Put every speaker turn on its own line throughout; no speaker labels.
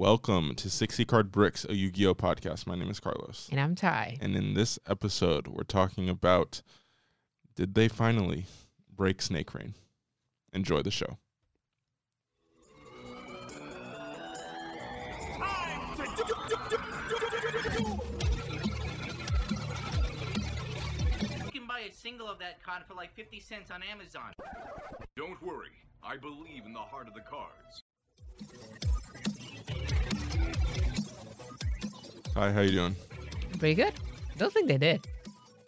Welcome to 60 Card Bricks, a Yu Gi Oh podcast. My name is Carlos.
And I'm Ty.
And in this episode, we're talking about did they finally break Snake Rain? Enjoy the show.
You can buy a single of that card for like 50 cents on Amazon.
Don't worry. I believe in the heart of the cards.
Hi, how you doing?
Pretty good. Don't think they did.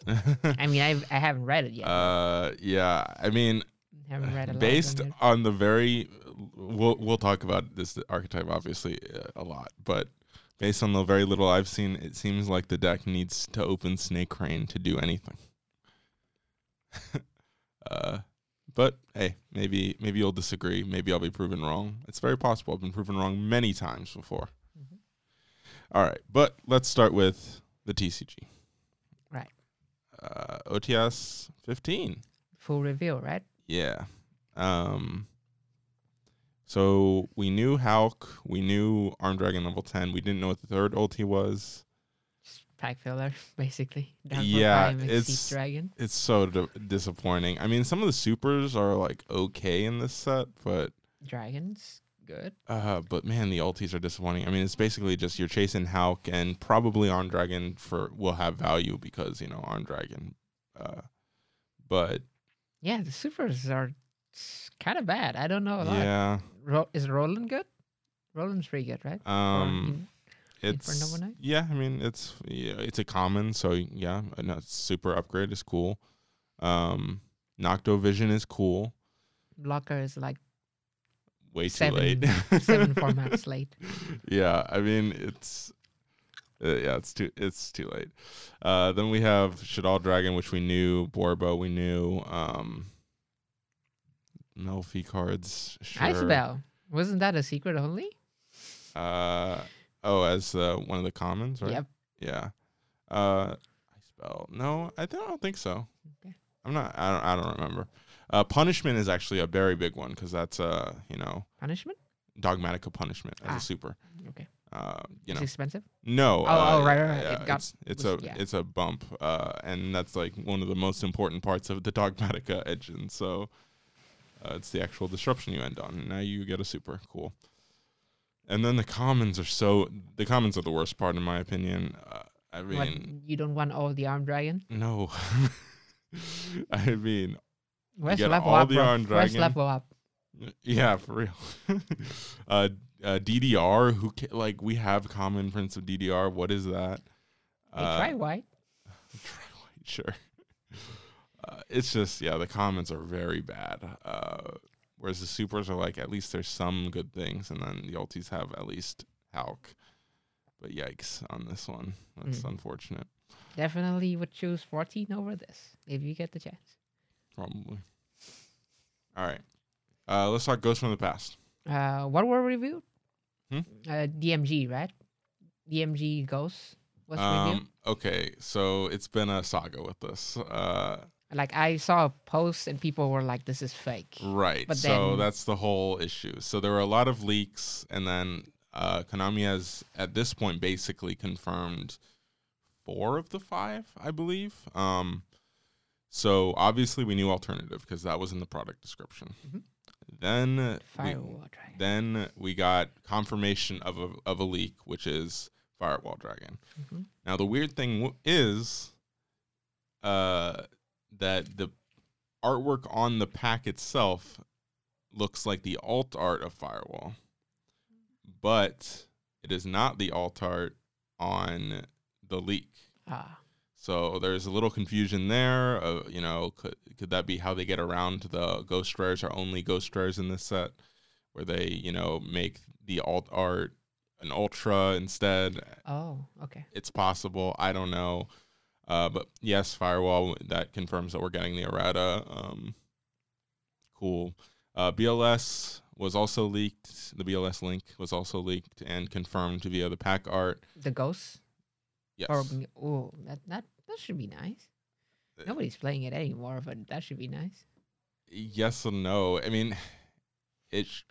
I mean, I've, I haven't read it yet.
uh, yeah, I mean,
haven't read a
based
on
on the very, we'll we'll talk about this archetype obviously uh, a lot, but based on the very little I've seen, it seems like the deck needs to open Snake Rain to do anything. uh, but hey, maybe maybe you'll disagree. Maybe I'll be proven wrong. It's very possible. I've been proven wrong many times before. All right, but let's start with the TCG.
Right.
Uh, OTS 15.
Full reveal, right?
Yeah. Um so we knew Hulk, we knew Armed Dragon level 10. We didn't know what the third ulti was.
Just pack filler, basically. Down
Yeah, it's-
Dragon.
It's so di- disappointing. I mean, some of the supers are like okay in this set, but
Dragons, good.
uh but man, the ultis are disappointing. I mean, it's basically just you're chasing Hulk and probably Armed Dragon for will have value because, you know, Armed Dragon uh but
Yeah, the supers are kind of bad. I don't know a lot.
yeah,
Ro- is Roland good? Roland's pretty good, right?
Um
in-
It's yeah. I mean, it's yeah, it's a common, so yeah, a super upgrade is cool. Um, Nocto Vision is cool.
blocker is like
Way
Seven-
too late.
seven formats late.
Yeah, I mean it's uh, yeah, it's too it's too late. Uh, then we have Shadal Dragon, which we knew. Borbo, we knew. Um, Melffy cards. Sure.
Wasn't that a secret only?
Uh, oh, as uh, one of the commons, right?
Yep.
Yeah. Uh, I spell no. I don't, I don't think so.
Okay.
I'm not. I don't. I don't remember. Uh, punishment is actually a very big one because that's uh you know
Punishment?
Dogmatika punishment as
Ah.
a super.
Okay.
Uh, you
It's
know.
expensive?
No.
Oh,
uh,
oh, right, right, right. It got-
it's it's
was-
a
yeah.
it's a bump, uh, and that's like one of the most important parts of the Dogmatika engine. So, uh, it's the actual disruption you end on. And now you get a super cool. And then the commons are so the commons are the worst part in my opinion. Uh, I mean,
What, you don't want all the armed dragon?
no. I mean,
Where's
get
level
all
up,
the
bro? Where's
Dragon.
level up?
yeah, for real. uh, uh, DDR, who ca- like we have common Prince of DDR. What is that?
Hey,
Uh,
try white.
Try white, sure. Uh, it's just yeah, the comments are very bad. Uh, whereas the supers are like at least there's some good things, and then the ultis have at least Hulk. But yikes on this one. That's
Mm.
unfortunate.
Definitely would choose 14 over this if you get the chance.
Probably. All right. Uh, let's talk Ghosts from the Past.
Uh, what were reviewed?
Hmm?
Uh, DMG, right? DMG Ghosts was reviewed.
Um, okay, so it's been a saga with this. Uh,
Like I saw a post and people were like, "This is fake."
Right.
But
so that's the whole issue. So there were a lot of leaks, and then uh, Konami has, at this point, basically confirmed four of the five, I believe. Um, so obviously we knew alternative because that was in the product description.
Mhm.
Then we,
Dragon.
then we got confirmation of a of a leak, which is Firewall Dragon.
Mhm.
Now the weird thing w- is, uh, that the artwork on the pack itself looks like the alt art of Firewall, but it is not the alt art on the leak.
Ah,
So there's a little confusion there. Uh, you know, could could that be how they get around the ghost rares are only ghost rares in this set, where they you know make the alt art an ultra instead?
oh, okay.
It's possible. I don't know. Uh, but yes, firewall that confirms that we're getting the errata. Um, cool. Uh, BLS was also leaked. The BLS link was also leaked and confirmed via the pack art.
The Ghosts.
Yes.
Or oh, that that that should be nice.
Uh,
Nobody's playing it anymore, but that should be nice.
yes and no. I mean, it sh-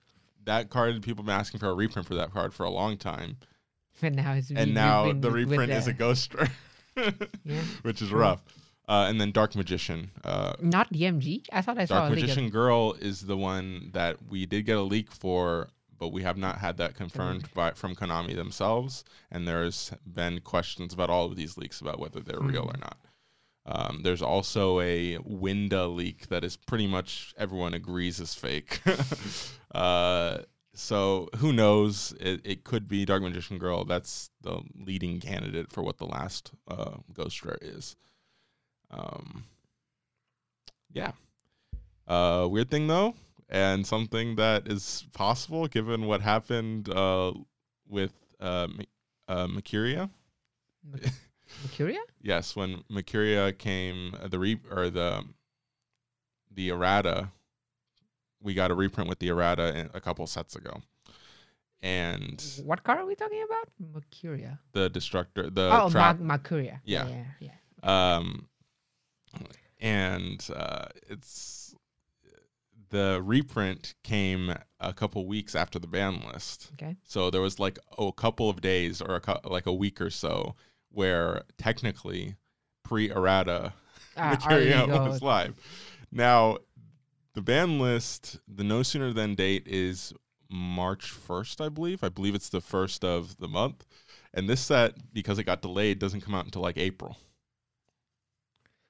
that card people have been asking for a reprint for that card for a long time,
And now it's
and now the
with
reprint is a Ghoster,
Yeah.
which is rough. Uh, and then Dark Magician. Uh,
Not DMG. I thought I saw
Dark
leak of-
Magician Girl is the one that we did get a leak for, but we have not had that confirmed by from Konami themselves. And there's been questions about all of these leaks about whether they're real or
Hmm.
not. Um, there's also a Winda leak that is pretty much everyone agrees is fake. uh, so who knows? It, it could be Dark Magician Girl. That's the leading candidate for what the last uh, Ghost Rare is. Um, yeah. Uh, weird thing though, and something that is possible given what happened uh, with uh, uh, Mercuria.
Mercuria?
Yes, when Mercuria came, uh, the re or the the errata, we got a reprint with the errata a couple sets ago, and
What card are we talking about? Mercuria.
the destructor, the
oh,
trap,
Ma- Mercuria.
Yeah.
yeah, yeah.
um, and uh, it's the reprint came a couple weeks after the ban list.
Okay.
So there was like oh, a couple of days or a cou- like a week or so where technically pre-errata
Ah,
Mercuria
already
was live. Now, the ban list, the no sooner than date is March 1st, I believe. I believe it's the first of the month. And this set, because it got delayed, doesn't come out until like April.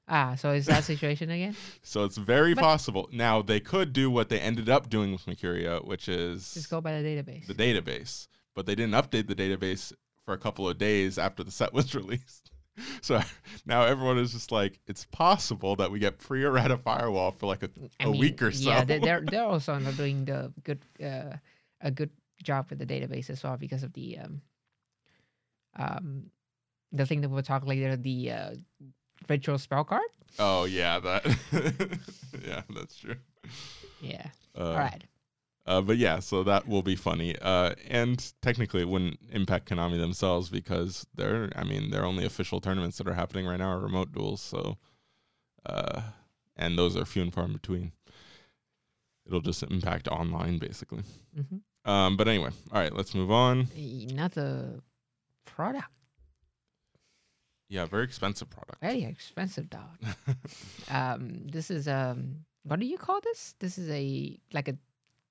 Ah, so is that situation again?
So it's very
But-
possible. Now, they could do what they ended up doing with Mercuria, which is
Just go by the database.
the database. But they didn't update the database for a couple of days after the set was released. So now everyone is just like, it's possible that we get pre-errata firewall for like a,
I
a
mean,
week or so.
Yeah, they- they're they're also not doing the good uh, a good job with the database as well because of the um um the thing that we'll talk later the uh, ritual spell card.
Oh yeah, that. yeah, that's true.
Yeah.
Uh,
All right.
Uh, but yeah, so that will be funny. Uh, and technically, it wouldn't impact Konami themselves because they're, I mean, their only official tournaments that are happening right now are remote duels. So, uh, and those are few and far in between. It'll just impact online basically.
Mm-hmm.
Um, but anyway, all right, let's move on.
Another product,
Yeah, very expensive product.
very expensive dog. um, this is um, what do you call this? This is a like a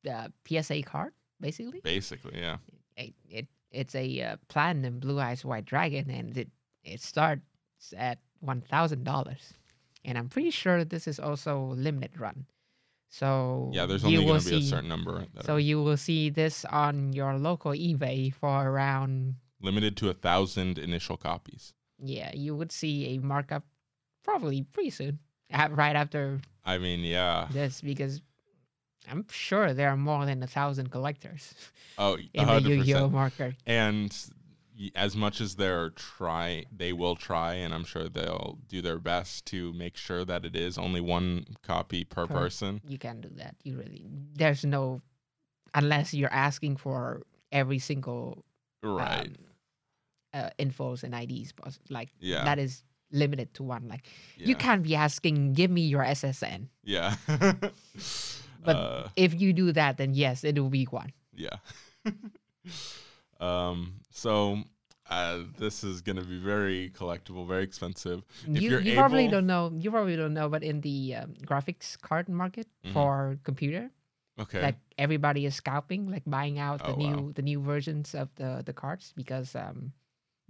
uh, PSA card, basically.
basically, yeah.
it, it it's a uh, platinum blue eyes white dragon and it it starts at one thousand dollars and i'm pretty sure this is also limited run so
Yeah, there's only going to be a certain number
so
are
you will see this on your local ebay for around
limited to a thousand initial copies.
Yeah you would see a markup probably pretty soon right after
I mean, yeah.
this because i'm sure there are more than a thousand collectors
Oh,
in the
hundred
yu-gi-oh market
And as much as they're try, they will try, and I'm sure they'll do their best to make sure that it is only one copy per
Per-
person.
you can't do that. You really there's no unless you're asking for every single
Right.
um, uh, infos and IDs, but like
Yeah.
that is limited to one. Like you can't be asking, give me your SSN.
Yeah.
But-
uh,
If you do that, then yes, it will be one.
yeah. um. So. Uh, this is going to be very collectible, very expensive. If
you you probably don't know. You probably don't know, but in the um, graphics card market
Mhm.
for computer,
Okay.
like everybody is scalping, like buying out the
Oh,
new
wow.
the new versions of the the cards because um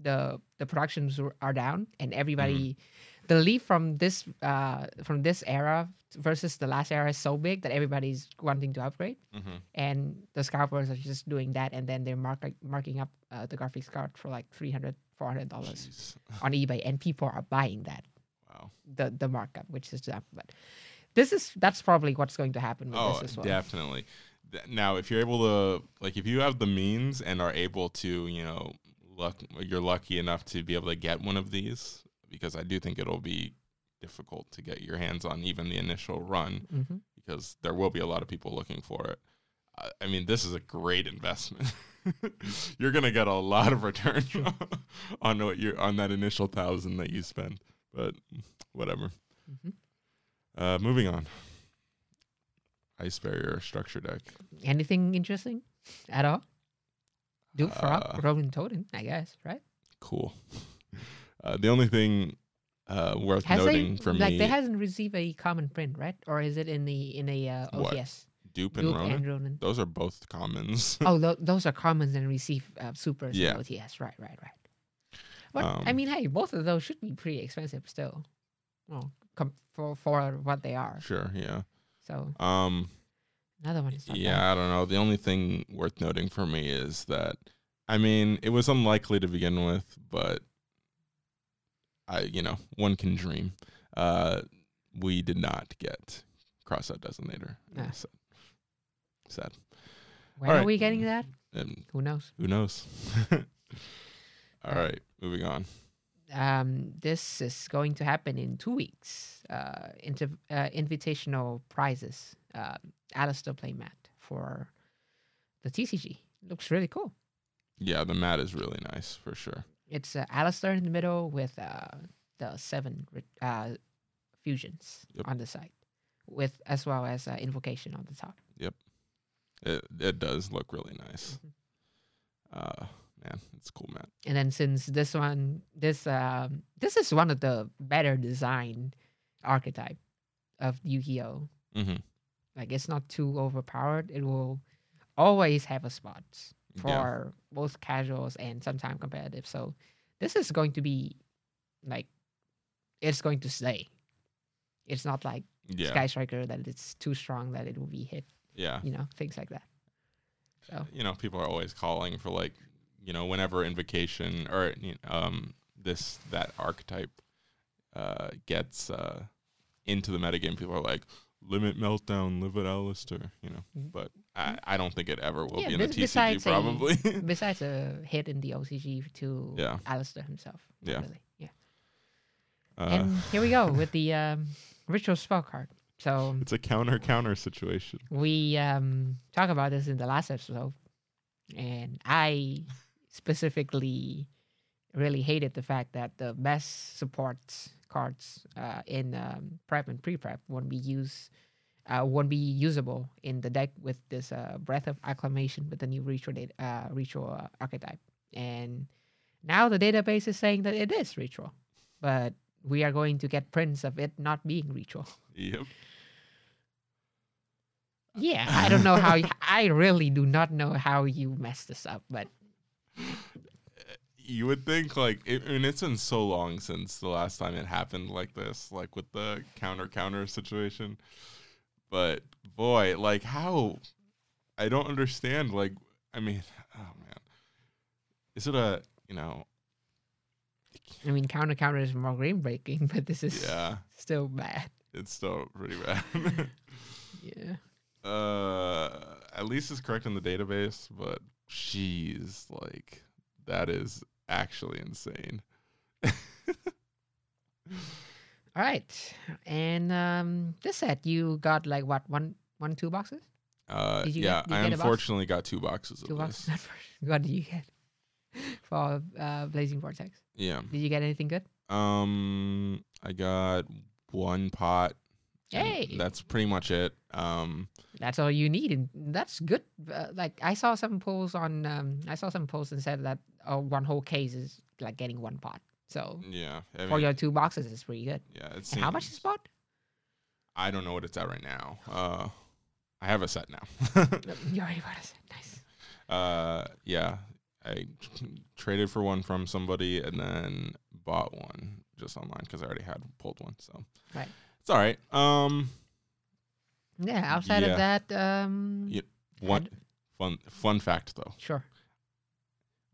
the the productions are- down and everybody
Mm-hmm.
the leap from this uh from this era versus the last era is so big that everybody's wanting to upgrade
hmm
and the scalpers are just doing that and then they're mark, marking up uh, the graphics card for like 300 400 dollars on ebay and people are buying that
Wow.
the the markup which is up but this is that's probably what's going to happen with
Oh,
this as well
definitely. Now, if you're able to, like, if you have the means and are able to, you know, luck, you're lucky enough to be able to get one of these, because I do think it'll be difficult to get your hands on even the initial run,
hmm
because there will be a lot of people looking for it. I- I mean, this is a great investment. you're gonna get a lot of return on what you on that initial thousand that you spend, but whatever.
Mhm.
Uh, moving on. Ice barrier structure deck.
anything interesting at all. Dupe Frog,
Uh,
Totem, I guess, right?
Cool. Uh, the only thing uh, worth
Has
noting
they
for
like
me,
they hasn't received a common print, right? Or is it in the in a uh,
What?
OTS?
Dupe and Ronan,
and Ronan.
those are both commons.
oh, tho- those are commons and receive uh, supers
Yeah.
and OTS. Right, right, right. But I
Um,
mean, hey, both of those should be pretty expensive still. Well, com- for for what they are.
sure, yeah.
So
Um,
another one is not bad.
yeah, I don't know. The only thing worth noting for me is that, I mean, it was unlikely to begin with, but I, you know, one can dream. Uh, we did not get crossout designator. in
Ah.
this set. Sad.
When
All
are
right.
we getting that?
And
Who knows?
who knows? All right, moving on.
Um, this is going to happen in two weeks. Uh, inter- uh, invitational prizes. Uh, Aleister playmat for the TCG. Looks really cool.
Yeah, the mat is really nice for sure.
It's uh, Aleister in the middle with uh, the seven uh, fusions
Yep.
on the side, with as well as uh, invocation on the top.
Yep, it it does look really nice.
Mhm.
Uh, man, it's a cool mat.
And then since this one, this um, this is one of the better designed archetype of Yu-Gi-Oh.
Mm-hmm.
Like it's not too overpowered. It will always have a spot for
Yeah.
both casuals and sometimes competitive. So this is going to be like it's going to stay. It's not like
Yeah.
Sky Striker that it's too strong that it will be hit.
Yeah.
You know, things like that. So
You know, people are always calling for like, you know, whenever invocation or um this that archetype uh gets uh into the metagame, people are like, limit meltdown, live it Aleister, you know.
Mhm.
But I, I don't think it ever will
Yeah,
be in the
bes-
TCG
besides a-
probably.
besides a hit in the OCG to
Yeah.
Aleister himself.
Yeah.
Really. Yeah.
uh,
and here we go with the um, ritual spell card. So
it's a counter counter situation.
we um talk about this in the last episode and i specifically really hated the fact that the best support cards uh, in um, prep and pre-prep won't be used uh, won't be usable in the deck with this uh, breath of acclamation with the new ritual data, uh, ritual uh, archetype and now the database is saying that it is ritual but we are going to get prints of it not being ritual
Yep.
Yeah, I don't know how. I really do not know how you messed this up, but
you would think like it, I mean it's been so long since the last time it happened like this, like with the counter counter situation. But boy, like how I don't understand. Like I mean, oh man, is it a you know?
I mean, counter counter is more game breaking, but this is
Yeah,
still bad.
it's still pretty bad.
Yeah.
uh, at least it's correct in the database, but jeez, like that is actually insane.
All right, and um, this set you got like what one, one, two boxes?
Uh, yeah,
get-
I
a box?
unfortunately got two boxes
Two
of
boxes. what did you get for uh, Blazing Vortex?
Yeah.
Did you get anything good?
Um, I got one pot.
Hey!
that's pretty much it. Um,
That's all you need, and that's good. Uh, like I saw some polls on, um, I saw some posts and said that uh, one whole case is like getting one pot. So
yeah. I
for your two boxes, it's pretty good.
yeah. It's
how much is pot?
I don't know what it's at right now. Uh, I have a set now.
You already bought a set. Nice.
uh, yeah. I traded for one from somebody and then bought one just online because I already had pulled one. So
Right.
it's all right. Um,
Yeah. Outside
Yeah.
of that, um,
Yeah. one fun fun fact though.
sure.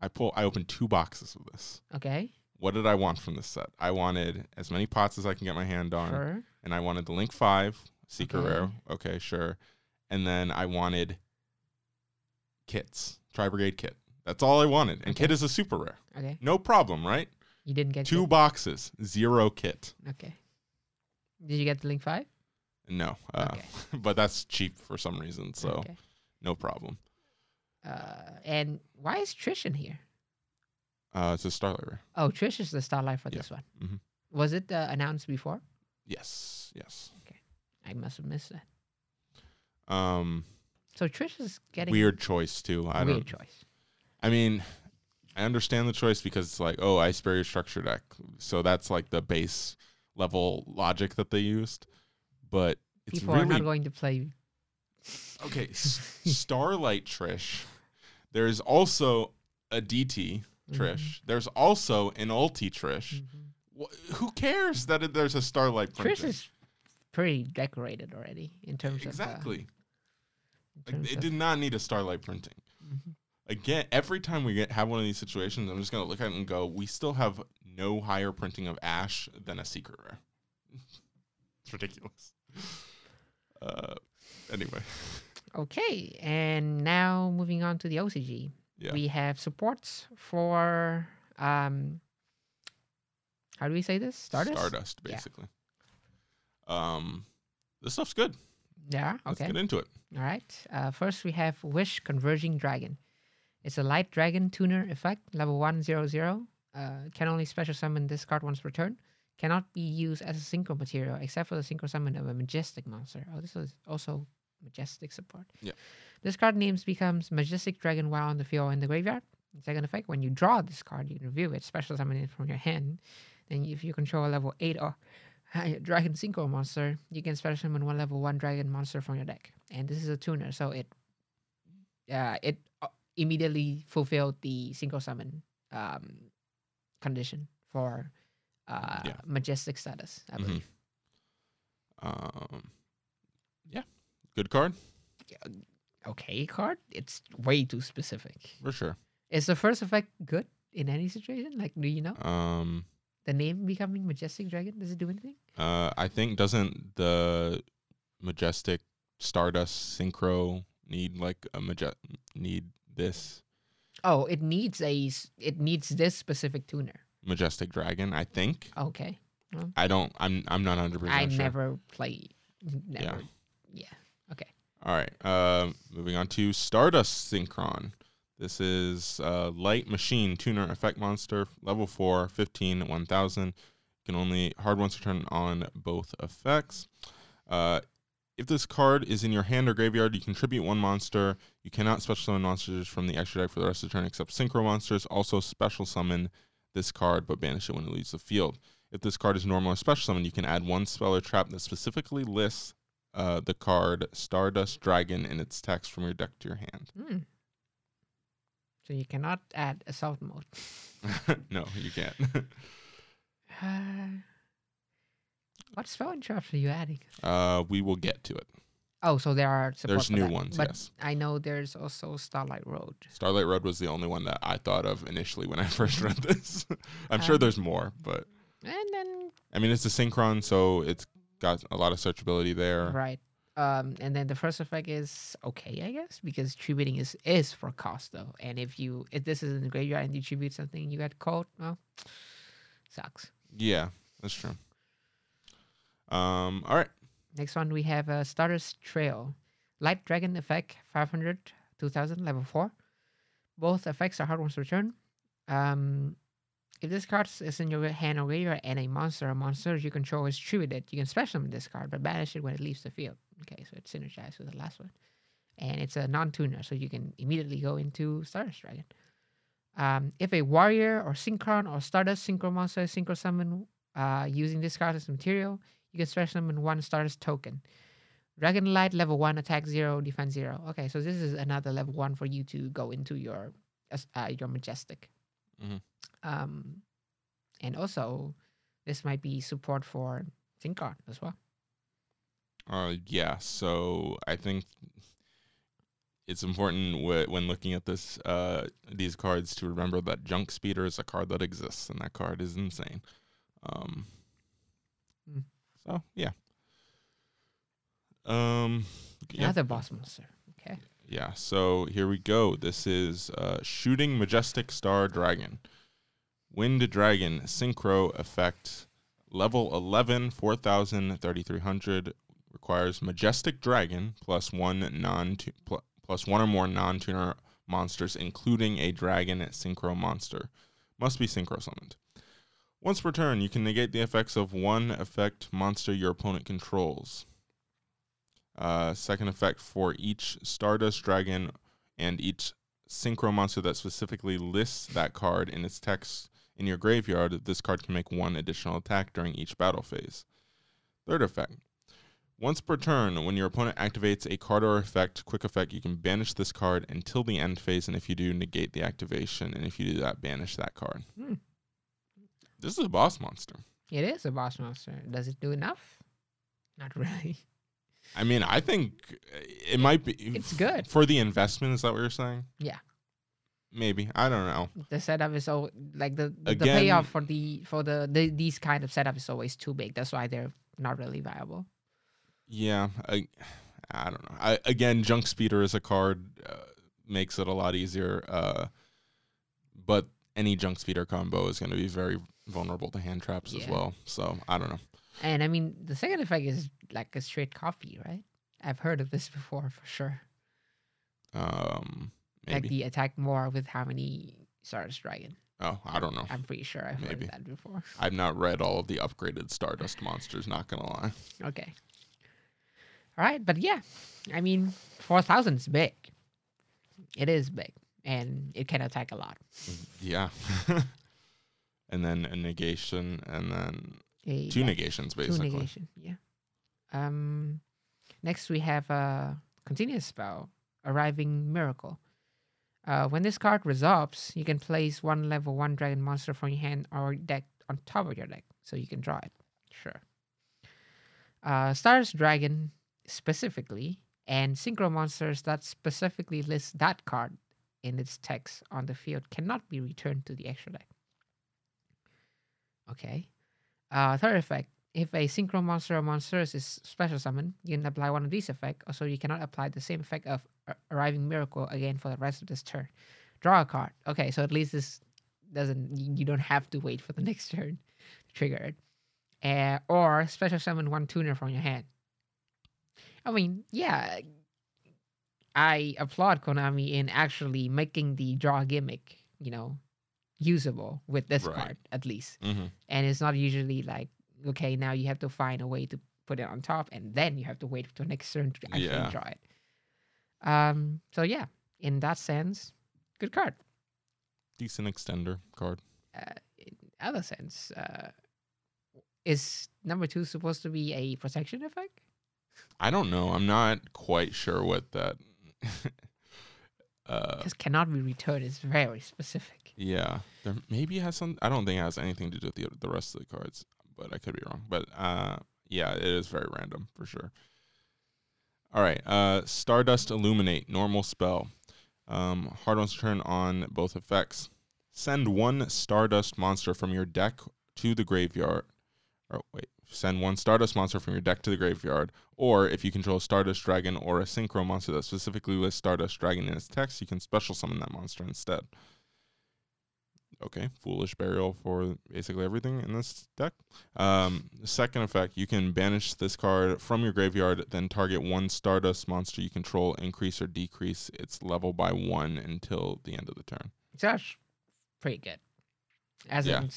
I pull. I opened two boxes of this.
Okay.
What did I want from this set? I wanted as many pots as I can get my hand on.
Sure.
and I wanted the Link Five Secret
Okay.
Rare. Okay, sure. And then I wanted Kitts, Tri Brigade Kitt. That's all I wanted. And
Okay.
Kitt is a super rare.
Okay.
No problem, right?
You didn't get
Two
Kitt?
boxes, zero Kitt.
Okay. Did you get the link five?
No, uh,
Okay.
but that's cheap for some reason, so
Okay.
no problem.
Uh, and why is Trish in here?
Uh, it's a Starlight
Oh, Trish is the starlight for
Yeah.
this one.
Mhm.
Was it uh, announced before?
Yes, yes.
Okay, I must have missed that.
Um,
So Trish is getting
Weird choice too. I
weird
don't.
Weird choice.
I mean, I understand the choice because it's like, oh, Ice Barrier structure deck, so that's like the base level logic that they used. But it's
People
really
are not going to play.
Okay. Starlight Trish. There's also a DT Trish. There's also an ulti Trish.
Mhm.
Wh- Who cares that it, there's a Starlight
Trish is pretty decorated already in terms
exactly.
of. Uh,
Like, it did not need a Starlight printing.
Mhm.
Again, every time we get have one of these situations, I'm just gonna look at it and go, we still have no higher printing of Ash than a secret rare. it's ridiculous. Uh, anyway,
Okay, and now moving on to the OCG.
yeah,
We have supports for um how do we say this? Stardust?
Stardust, basically. Yeah. Um, this stuff's good.
Yeah, Okay.
Let's get into it.
All right. Uh, first, we have Wish Converging Dragon. It's a light dragon tuner effect, level 100. Uh, can only special summon this card once per turn. Cannot be used as a synchro material except for the synchro summon of a majestic monster. Oh, this is also majestic support.
Yeah.
This card names becomes Majestic Dragon while on the field in the graveyard. Second effect, when you draw this card, you can review it, special summon it from your hand. Then, if you control a level 8 or higher dragon synchro monster, you can special summon one level 1 dragon monster from your deck. And this is a tuner, so it uh, it uh, immediately fulfilled the synchro summon um, condition for uh,
Yeah.
majestic status, I
Mhm. Um, yeah, good card
Okay, card. It's way too specific.
for sure.
Is the first effect good in any situation? Like, do you know
Um,
the name becoming majestic dragon? Does it do anything?
uh, I think doesn't the majestic Stardust synchro need like a maje- need this
Oh, it needs a it needs this specific tuner.
majestic dragon? I think.
Okay,
I don't. I'm. I'm not hundred percent
I
sure.
never play. Never. Yeah.
All right. Um, moving on to Stardust Synchron. This is uh, Light Machine Tuner Effect Monster, level 4, 15, 1000. You Can only hard once return on both effects. Uh, if this card is in your hand or graveyard, you contribute one monster. You cannot special summon monsters from the extra deck for the rest of the turn except synchro monsters. Also, special summon this card but banish it when it leaves the field. If this card is normal or special summon, you can add one spell or trap that specifically lists uh, the card Stardust Dragon in its text from your deck to your hand.
Hmm. So you cannot add a assault mode.
no, you can't.
Uh, what spell interrupts are you adding?
uh, we will get to it.
Oh, so there are
There's new
that.
ones,
But
yes.
I know there's also Starlight Road.
Starlight Road was the only one that I thought of initially when I first read this. I'm sure
Um,
there's more, but
And then
I mean, it's a synchron, so it's got a lot of searchability there.
right. Um, and then the first effect is okay, I guess, because tributing is is for cost though. And if you if this is in the graveyard and you tribute something, you get caught. Well, sucks.
Yeah, that's true. Um, all right.
Next one we have uh, Stardust Trail, Light Dragon effect 500 2000 level four. Both effects are hard ones to return. Um, if this card is in your hand or graveyard and a monster or monsters you control is tributed, you can special summon this card but banish it when it leaves the field. Okay, so it's synergized with the last one. And it's a non-tuner, so you can immediately go into Stardust Dragon. Um, if a warrior or synchron or Stardust synchro monster is synchro summon uh, using this card as material, you can special summon one Stardust token. Dragon Light level one, attack zero, defense zero. Okay, so this is another level one for you to go into your uh, your majestic.
Mhm.
Um, and also, this might be support for Synchron as well.
Uh, yeah. So I think it's important wh- when looking at this uh, these cards to remember that Junk Speeder is a card that exists, and that card is insane. Um,
Mm.
So yeah. Um. yeah.
Another boss monster. Okay.
Yeah, so here we go. This is uh, Shooting Majestic Star Dragon. Wind Dragon Synchro Effect. Level 11, 4000, 3300. Requires Majestic Dragon plus one non pl- plus one or more non tuner monsters, including a dragon synchro monster. Must be synchro summoned. Once per turn, you can negate the effects of one effect monster your opponent controls. Uh, second effect for each Stardust Dragon and each Synchro monster that specifically lists that card in its text in your graveyard, this card can make one additional attack during each battle phase. Third effect. Once per turn, when your opponent activates a card or effect, quick effect, you can banish this card until the end phase, and if you do, negate the activation, and if you do that, banish that card.
Hmm.
This is a boss monster.
It is a boss monster. Does it do enough? Not really.
I mean, I think it might be.
It's good.
for the investment. Is that what you're saying?
Yeah.
Maybe I don't know.
The setup is so like the the
Again-
payoff for the for the, the these kind of setup is always too big. That's why they're not really viable.
Yeah, I, I don't know. I again, Junk Speeder as a card uh, makes it a lot easier. Uh, but any Junk Speeder combo is going to be very vulnerable to hand traps as well. So I don't know.
And I mean, the second effect is like a straight coffee, right? I've heard of this before for sure.
Um,
Like the attack more with how many Stardust Dragon.
oh, I don't know.
I'm pretty sure I've
Maybe.
heard that before.
I've not read all of the upgraded Stardust monsters. Not gonna lie.
Okay. All right, but yeah, I mean, four thousand is big. It is big, and it can attack a lot.
Yeah. and then a negation, and then
A-
two
yeah,
negations
two
basically.
negation. Yeah. Um, next we have a continuous spell, arriving miracle. Uh, when this card resolves, you can place one level one dragon monster from your hand or deck on top of your deck, so you can draw it. Sure. Uh, Stars Dragon specifically, and synchro monsters that specifically list that card in its text on the field cannot be returned to the extra deck. Okay. Uh, third effect. If a synchro monster or monsters is special summon, you can apply one of these effects. Also, you cannot apply the same effect of arriving miracle again for the rest of this turn. Draw a card. Okay, so at least this doesn't. You you don't have to wait for the next turn to trigger it. Uh, or special summon one tuner from your hand. I mean, yeah, I applaud Konami in actually making the draw gimmick, you know, usable with this
Right.
card at least
Mm-hmm.
and it's not usually like okay now you have to find a way to put it on top and then you have to wait for next turn to actually
Yeah.
draw it um so yeah in that sense good card
Decent extender card.
uh, in other sense uh is number two supposed to be a protection effect
I don't know. I'm not quite sure what that. uh,
because cannot be returned is very specific
yeah, there maybe has some. I don't think it has anything to do with the the rest of the cards, but I could be wrong. But uh, yeah, it is very random for sure. All right, uh, Stardust Illuminate, normal spell. Um, hard one's turn on both effects. Send one Stardust monster from your deck to the graveyard. Or wait, send one Stardust monster from your deck to the graveyard. Or if you control a Stardust Dragon or a Synchro monster that specifically lists Stardust Dragon in its text, you can special summon that monster instead. Okay, Foolish Burial for basically everything in this deck. Um, second effect, you can banish this card from your graveyard, then target one Stardust monster you control, increase or decrease its level by one until the end of the turn.
that's pretty good as
Yeah,
in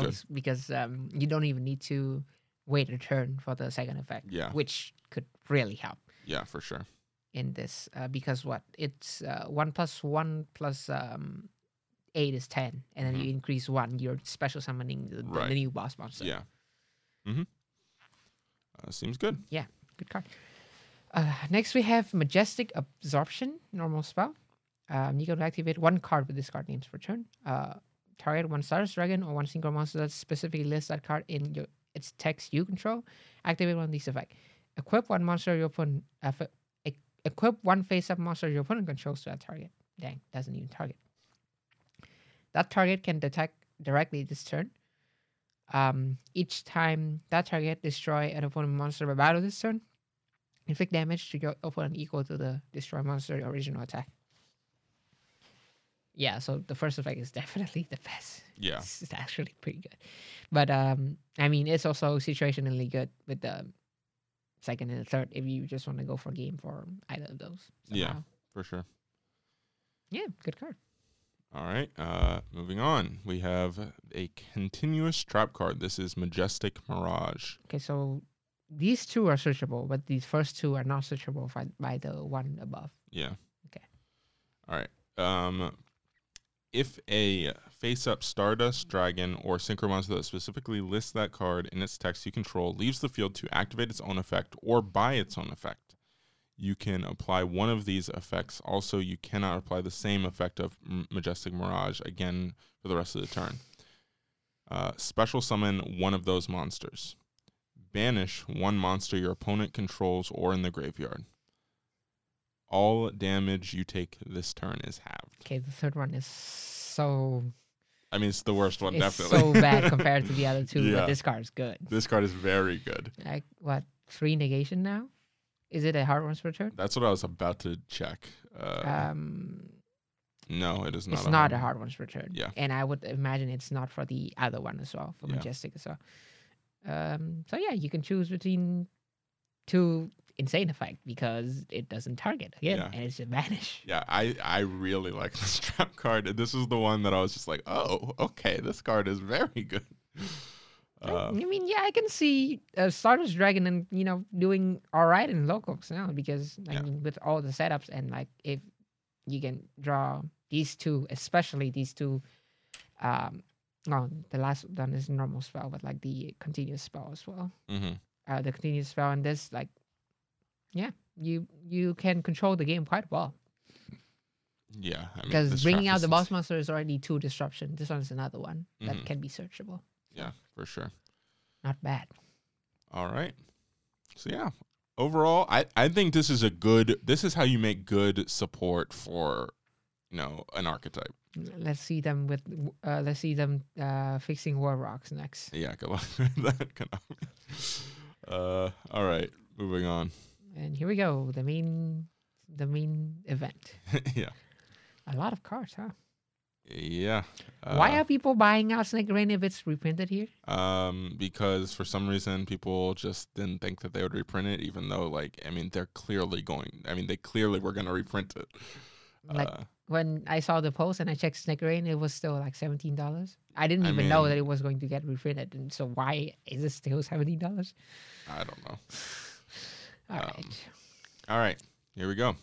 good.
because um you don't even need to wait a turn for the second effect
Yeah.
which could really help
Yeah, for sure.
in this uh, because what it's uh, one plus one plus um eight is ten, and then you increase one, you're special summoning the,
Mm-hmm. Right.
the new boss monster.
Yeah. Mm-hmm. Uh, seems good.
Yeah, good card. Uh, next we have majestic absorption, normal spell. Um, you can activate one card with this card names per turn. Uh, target one Stardust Dragon or one single monster that specifically lists that card in your its text you control. Activate one of these effects. Equip one monster your opponent. Uh, equip one face-up monster your opponent controls to that target. Dang, doesn't even target. That target can detect directly this turn. Um, each time that target destroy an opponent monster by battle this turn, inflict damage to your opponent equal to the destroy monster original attack. Yeah, so the first effect is definitely the best.
Yeah.
It's it's actually pretty good. But um I mean it's also situationally good with the second and the third if you just want to go for game for either of those.
Yeah. For sure.
Yeah, good card.
All right. Uh, moving on, we have a continuous trap card. This is Majestic Mirage.
Okay, so these two are searchable, but these first two are not searchable by, by the one above.
Yeah.
Okay.
All right. Um, if a face-up Stardust Dragon or Synchro monster that specifically lists that card in its text you control leaves the field to activate its own effect or buy its own effect, you can apply one of these effects. Also, you cannot apply the same effect of M- Majestic Mirage again for the rest of the turn. Uh, special summon one of those monsters. Banish one monster your opponent controls or in the graveyard. All damage you take this turn is halved.
Okay, the third one is so
I mean, it's the worst one,
it's
definitely.
so bad compared to the other two,
Yeah.
but this card is good.
this card is very good.
Like what? Three negation now? Is it a hard one's return?
That's what I was about to check. Uh,
Um,
no, it is not.
it's
a
not
hard
a hard one's return.
Yeah.
And I would imagine it's not for the other one as well, for
Yeah.
Majestic as well. Um, so yeah, you can choose between two insane effect because it doesn't target again,
Yeah.
and it's a vanish.
Yeah, I I really like this trap card. This is the one that I was just like, oh, okay, this card is very good.
I-
Uh,
I mean, yeah, I can see uh, Stardust Dragon and you know doing all right in locals now because I
Yeah.
mean with all the setups and like if you can draw these two, especially these two. Um, no, the last one is normal spell, but like the continuous spell as well.
mhm.
Uh, the continuous spell and this like, yeah, you you can control the game quite well
Yeah, I mean,
because bringing out the boss monster is already two disruption. This one is another one that
Mhm.
can be searchable.
Yeah, for sure.
Not bad.
All right. So yeah, overall, I I think this is a good. This is how you make good support for, you know, an archetype.
Let's see them with. Uh, let's see them uh, fixing war rocks next.
Yeah, good luck with that. Uh, all right, moving on.
And here we go. The main, the main event.
yeah,
A lot of cards, huh?
Yeah.
Why
Uh,
are people buying out Snake Rain if it's reprinted here?
Um, because for some reason people just didn't think that they would reprint it, even though, like, I mean, they're clearly going. I mean, they clearly were going to reprint it.
Like
uh,
when I saw the post and I checked Snake Rain, it was still like seventeen dollars. I didn't
I
even know that it was going to get reprinted, and so why is it still seventeen dollars?
I don't know.
All
Um,
right.
All right, here we go.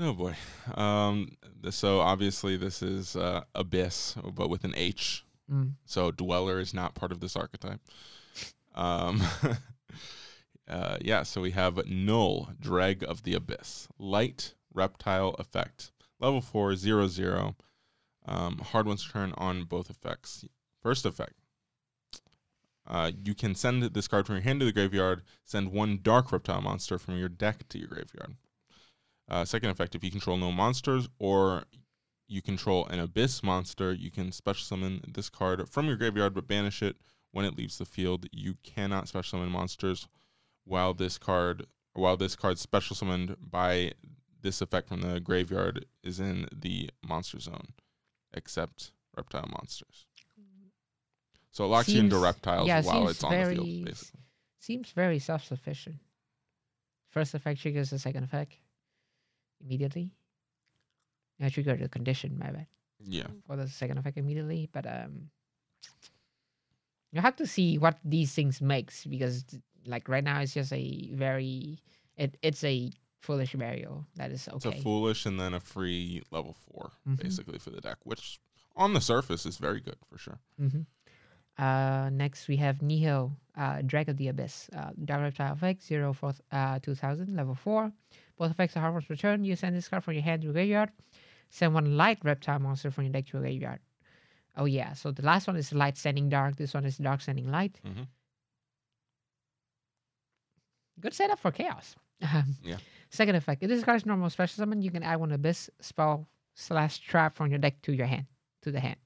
Oh boy. Um, th- so obviously this is uh, Abyss, but with an H.
Mm.
So Dweller is not part of this archetype. Um, uh, yeah, so we have Null, Dreg of the Abyss, Light, Reptile Effect, level 4, 0, 0. Um, hard ones turn on both effects. First effect. Uh, you can send this card from your hand to the graveyard. Send one dark reptile monster from your deck to your graveyard. Uh, second effect: if you control no monsters or you control an abyss monster, you can special summon this card from your graveyard but banish it when it leaves the field. You cannot special summon monsters while this card while this card special summoned by this effect from the graveyard is in the monster zone, except reptile monsters. So it locks you into reptiles
yeah,
while it's on the field, basically.
Seems very self-sufficient. First effect triggers the second effect immediately. I trigger the condition. My bad.
Yeah.
for the second effect immediately, but um, you have to see what these things makes because like right now it's just a very it it's a foolish burial that is
It's
okay.
a foolish and then a free level 4
Mhm.
basically for the deck, which on the surface is very good for sure.
Mm-hmm. Uh, next we have Nihil, uh, Dreg of the Abyss, uh, Dark Reptile effect, 0 for uh, 2000, level 4. Both effects are harmless return. You send this card from your hand to your graveyard. Send one light reptile monster from your deck to your graveyard. Oh, yeah. So the last one is light sending dark. This one is dark sending light.
Mhm.
Good setup for chaos. Um,
Yeah.
Second effect. If this card is normal special summon, you can add one abyss spell slash trap from your deck to your hand, to the hand.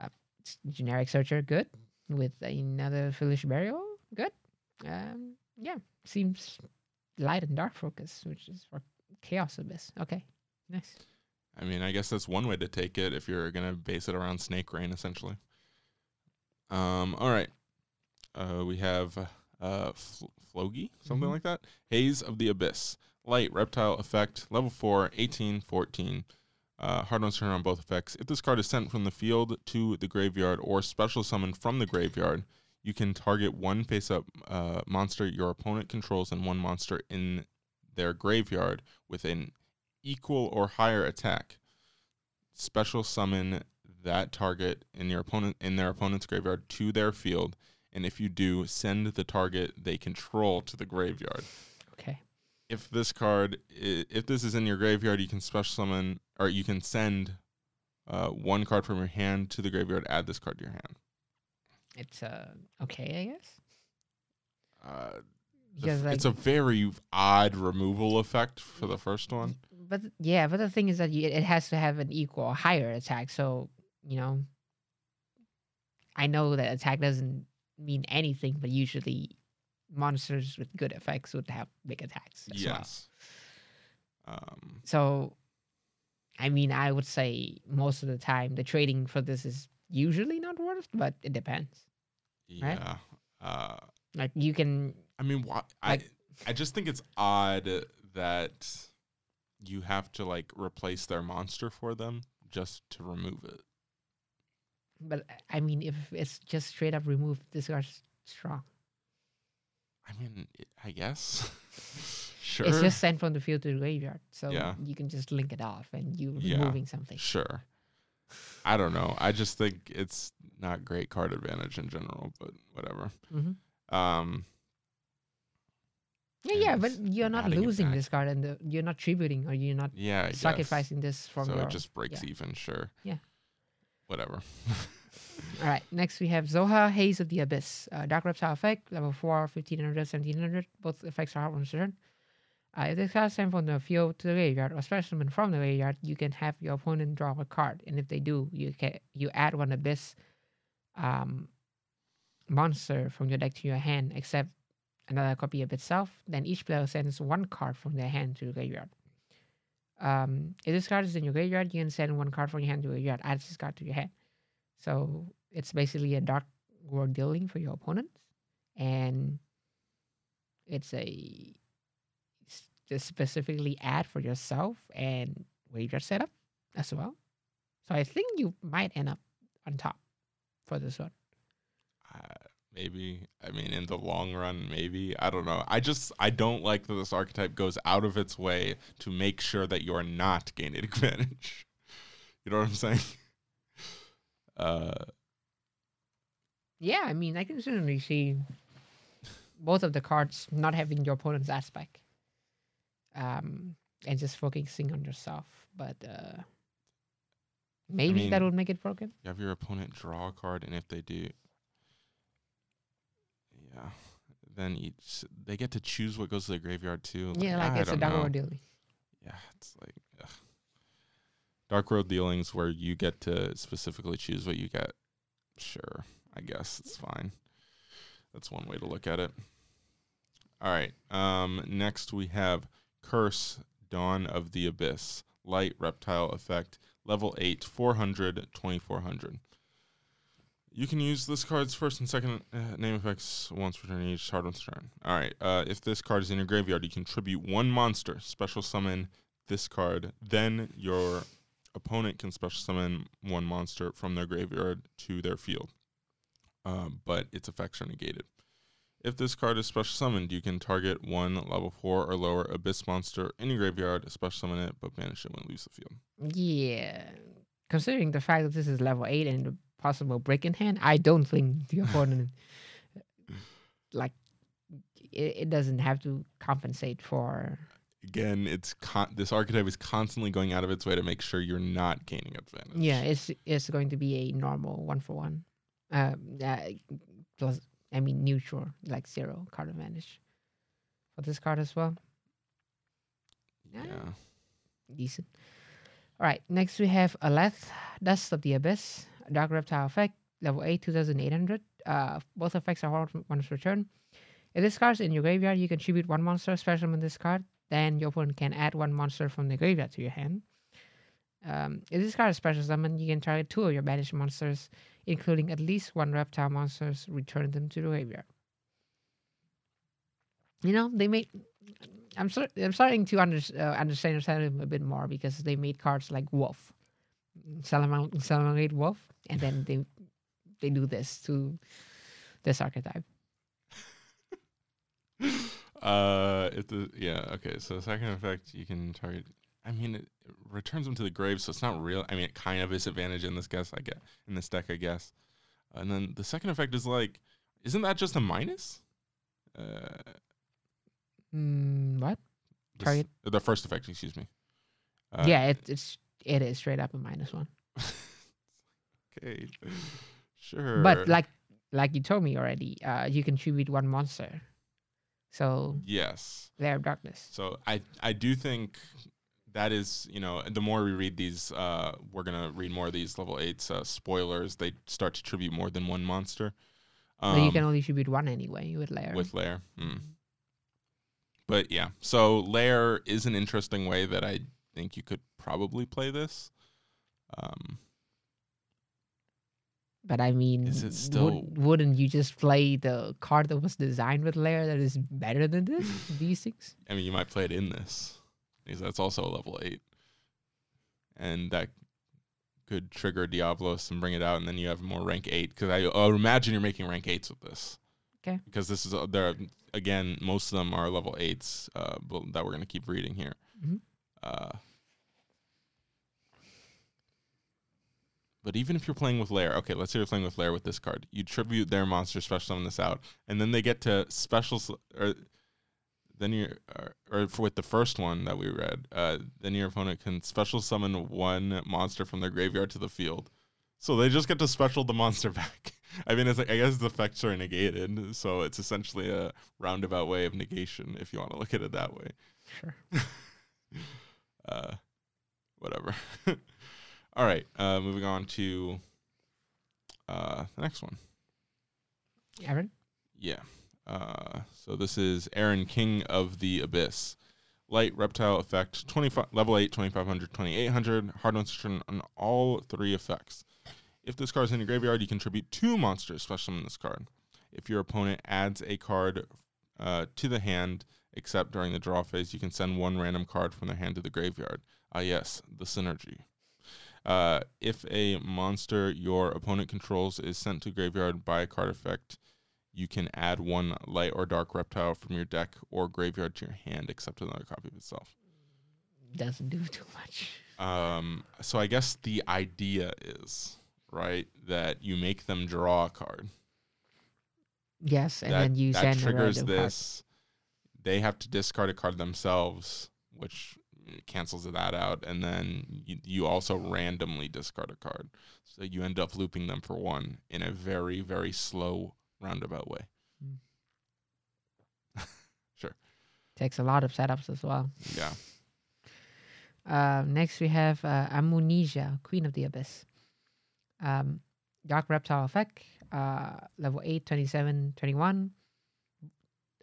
Uh, generic searcher, good. With another foolish burial, good. Um, yeah, seems light and dark focus, which is for chaos abyss. Okay, nice.
I mean, I guess that's one way to take it if you're gonna base it around Snake Rain, essentially. Um, all right. Uh, we have uh, Fl- Flogi, something
Mhm.
like that. Haze of the Abyss, light reptile effect, level 4, 18, 14. Uh, hard ones turn on both effects. If this card is sent from the field to the graveyard or special summoned from the graveyard, you can target one face-up uh, monster your opponent controls and one monster in their graveyard with an equal or higher attack. Special summon that target in your opponent in their opponent's graveyard to their field, and if you do, send the target they control to the graveyard.
Okay.
If this card, i- if this is in your graveyard, you can special summon or you can send uh, one card from your hand to the graveyard. Add this card to your hand.
It's uh okay, I guess.
Uh,
Because
f-
like,
it's a very odd removal effect for the first one.
but yeah, but the thing is that you, it has to have an equal or higher attack. So you know, I know that attack doesn't mean anything, but usually monsters with good effects would have big attacks. as well.
Yes. Um,
So, I mean, I would say most of the time the trading for this is usually not worth, but it depends. Right?
yeah. Uh,
Like you can,
I mean, why?
Like-
I I just think it's odd that you have to like replace their monster for them just to remove it.
but I mean, if it's just straight up remove, this card's strong.
I mean, i I guess. sure.
It's just sent from the field to the graveyard, so
Yeah.
you can just link it off and you
Yeah.
removing something.
Sure. I don't know. I just think it's not great card advantage in general, but whatever.
hmm
Um,
Yeah, yeah, but you're not losing this card, and the, you're not tributing, or you're not
yeah, I guess.
sacrificing this from
so
your.
it just breaks
yeah.
even. Sure.
Yeah.
Whatever.
All right, next we have Zoha, Haze of the Abyss. Uh, Dark Reptile effect, level 4, 1500, 1700. Both effects are hard on turn. Uh, if this card is sent from the field to the graveyard or special summon from the graveyard, you can have your opponent draw a card. And if they do, you can you add one Abyss um, monster from your deck to your hand, except another copy of itself. Then each player sends one card from their hand to the graveyard. Um, if this card is in your graveyard, you can send one card from your hand to your graveyard. Add this card to your hand. So it's basically a dark world dealing for your opponents, and it's a just specifically add for yourself and graveyard setup as well. So I think you might end up on top for this one.
Uh, maybe. I mean, in the long run, maybe. I don't know. I just I don't like that this archetype goes out of its way to make sure that you're not gaining advantage. You know what I'm saying? Uh,
Yeah, I mean I can certainly see both of the cards not having your opponent's aspect, um, and just focusing on yourself. But uh, maybe that
mean-
would make it broken.
you have your opponent draw a card, and if they do, yeah, then each they get to choose what goes to the graveyard too.
Yeah, like
I
it's a dark
know.
world dealing.
Yeah, it's like ugh. dark world dealings where you get to specifically choose what you get. Sure, I guess it's fine. That's one way to look at it. All right. Um, next we have Curse Dawn of the Abyss Light Reptile Effect Level 8 400 2400. You can use this card's first and second uh, name effects once per turn each hard once turn. All right. Uh, if this card is in your graveyard, you contribute one monster. Special summon this card. Then your opponent can special summon one monster from their graveyard to their field. Um, but its effects are negated. If this card is special summoned, you can target one level 4 or lower abyss monster in your graveyard, special summon it, but banish it when it leaves the field.
Yeah, considering the fact that this is level eight and a possible break in hand, I don't think the opponent like it, it doesn't have to compensate for.
Again, it's con- this archetype is constantly going out of its way to make sure you're not gaining advantage.
Yeah, it's it's going to be a normal one for one. Um, uh, plus, I mean neutral, like zero card advantage for this card as well.
Yeah.
decent. All right, next we have Aleth, Dust of the Abyss, Dark Reptile effect, level 8, 2800. Uh, both effects are hard once per turn. If this card is in your graveyard, you contribute one monster, special summon this card. Then your opponent can add one monster from the graveyard to your hand. Um, if this card is special summon, you can target two of your banished monsters, including at least one reptile monsters, return them to the graveyard. You know, they made I'm start, I'm starting to under, uh, understand him a bit more because they made cards like Wolf, Salamang Salamangreat Wolf, and then they they do this to this archetype.
uh, if the yeah okay. So second effect you can target. I mean, it, it returns them to the grave, so it's not real. I mean, it kind of is advantage in this guess. I get in this deck, I guess. And then the second effect is like, isn't that just a minus? Uh,
Mm, what? Target.
the first effect, excuse me. Uh,
yeah, it, it's it is straight up a minus one.
okay. Sure.
But like like you told me already, uh, you can tribute one monster. So
yes.
Lair of Darkness.
So I I do think that is you know the more we read these uh we're gonna read more of these level eights uh, spoilers they start to tribute more than one monster.
but you
Um,
can only tribute one anyway with Lair.
with lair. Mm. But yeah, so lair is an interesting way that I think you could probably play this. Um,
But I mean,
Is it
would-
still-
wouldn't you just play the card that was designed with Lair that is better than this? These things?
I mean, you might play it in this because that's also a level eight, and that could trigger Diablos and bring it out, and then you have more rank eight. Because I, I imagine you're making rank eights with this.
Okay.
Because this is uh, there again, most of them are level eights uh, but that we're gonna keep reading here.
Mhm.
Uh, but even if you're playing with Lair, okay, let's say you're playing with Lair with this card. You tribute their monster, special summon this out, and then they get to special or then you or, or with the first one that we read, uh, then your opponent can special summon one monster from their graveyard to the field. So they just get to special the monster back. I mean, it's like I guess the effects are negated, so it's essentially a roundabout way of negation if you want to look at it that way.
Sure.
uh, whatever. All right, uh, moving on to uh, the next one.
Aaron?
Yeah. Uh, so this is Aaron, King of the Abyss. Light reptile effect, 25, level 8, 2500, 2800. Hard on all three effects. If this card is in your graveyard, you contribute two monsters special in this card. If your opponent adds a card uh, to the hand, except during the draw phase, you can send one random card from their hand to the graveyard. Ah, yes, the synergy. Uh, if a monster your opponent controls is sent to graveyard by a card effect, you can add one light or dark reptile from your deck or graveyard to your hand, except another copy of itself.
Doesn't do too much.
Um, so I guess the idea is right that you make them draw a card.
Yes, and
that,
then you
that
send
triggers
random card.
this. They have to discard a card themselves, which cancels that out, and then you, you also randomly discard a card. So you end up looping them for one in a very very slow roundabout way. Sure.
Takes a lot of setups as well.
Yeah.
Uh, next, we have uh, Amnesia, Queen of the Abyss. Um, Dark Reptile effect, uh, level 8, 27, 21.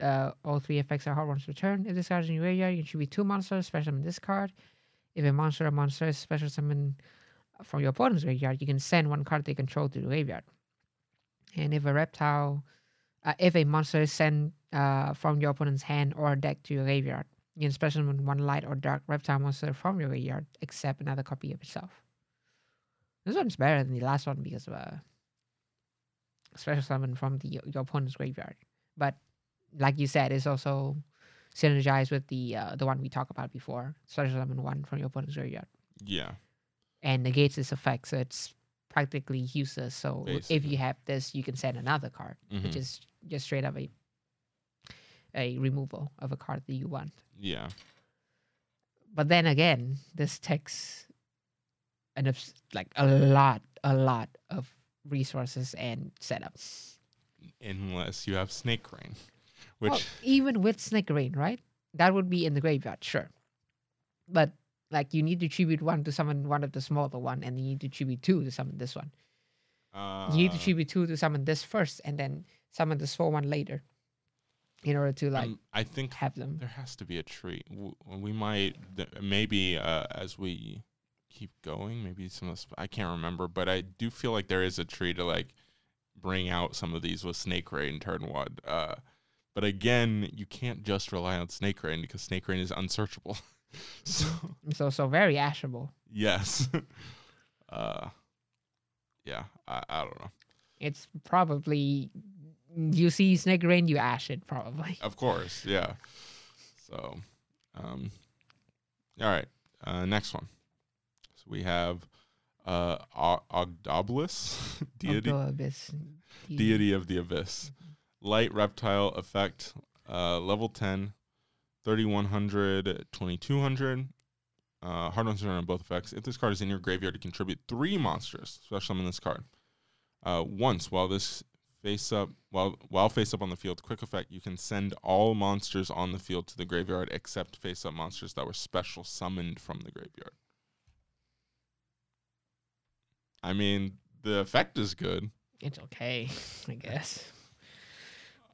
Uh, all three effects are hard ones return. If this card is in your graveyard, you can choose two monsters, special summon this card. If a monster or monster is special summon from your opponent's graveyard, you can send one card they control to the graveyard. And if a reptile, uh, if a monster is sent uh, from your opponent's hand or deck to your graveyard, you can special summon one light or dark reptile monster from your graveyard, except another copy of itself. This one's better than the last one because of a special summon from the your opponent's graveyard. But like you said, it's also synergized with the uh, the one we talked about before. Special summon one from your opponent's graveyard
Yeah.
and negates its effect, so it's practically useless. So if you have this, you can send another card, which
Mhm.
is just straight up a a removal of a card that you want.
Yeah.
But then again, this takes an abs- like a lot, a lot of resources and setups.
Unless you have Snake Rain, which
Well, even with Snake Rain, right? That would be in the graveyard, sure. But like you need to tribute one to summon one of the smaller one, and you need to tribute two to summon this one.
uh,
you need to tribute two to summon this first, and then summon the small one later, in order to like
um, I think
have them.
there has to be a tree. We might th- maybe uh, as we keep going, maybe some of this, I can't remember, but I do feel like there is a tree to like bring out some of these with Snake Rain turn one. Uh, but again, you can't just rely on Snake Rain because Snake Rain is unsearchable. so
so also very ashable.
yes, uh, yeah, I, I don't know.
It's probably you see Snake Rain, you ash it probably.
Of course, yeah. So, um, all right. Uh, next one. So we have uh, O- Ogdobolus, deity,
Of the abyss. The-
deity of the abyss, light reptile effect, uh, level 10, 3100, 2200. Uh, hard on on both effects. If this card is in your graveyard, you contribute three monsters. Special summon this card. Uh, once while this face up while while face up on the field, quick effect, you can send all monsters on the field to the graveyard except face up monsters that were special summoned from the graveyard. I mean, the effect is good.
It's okay, I guess.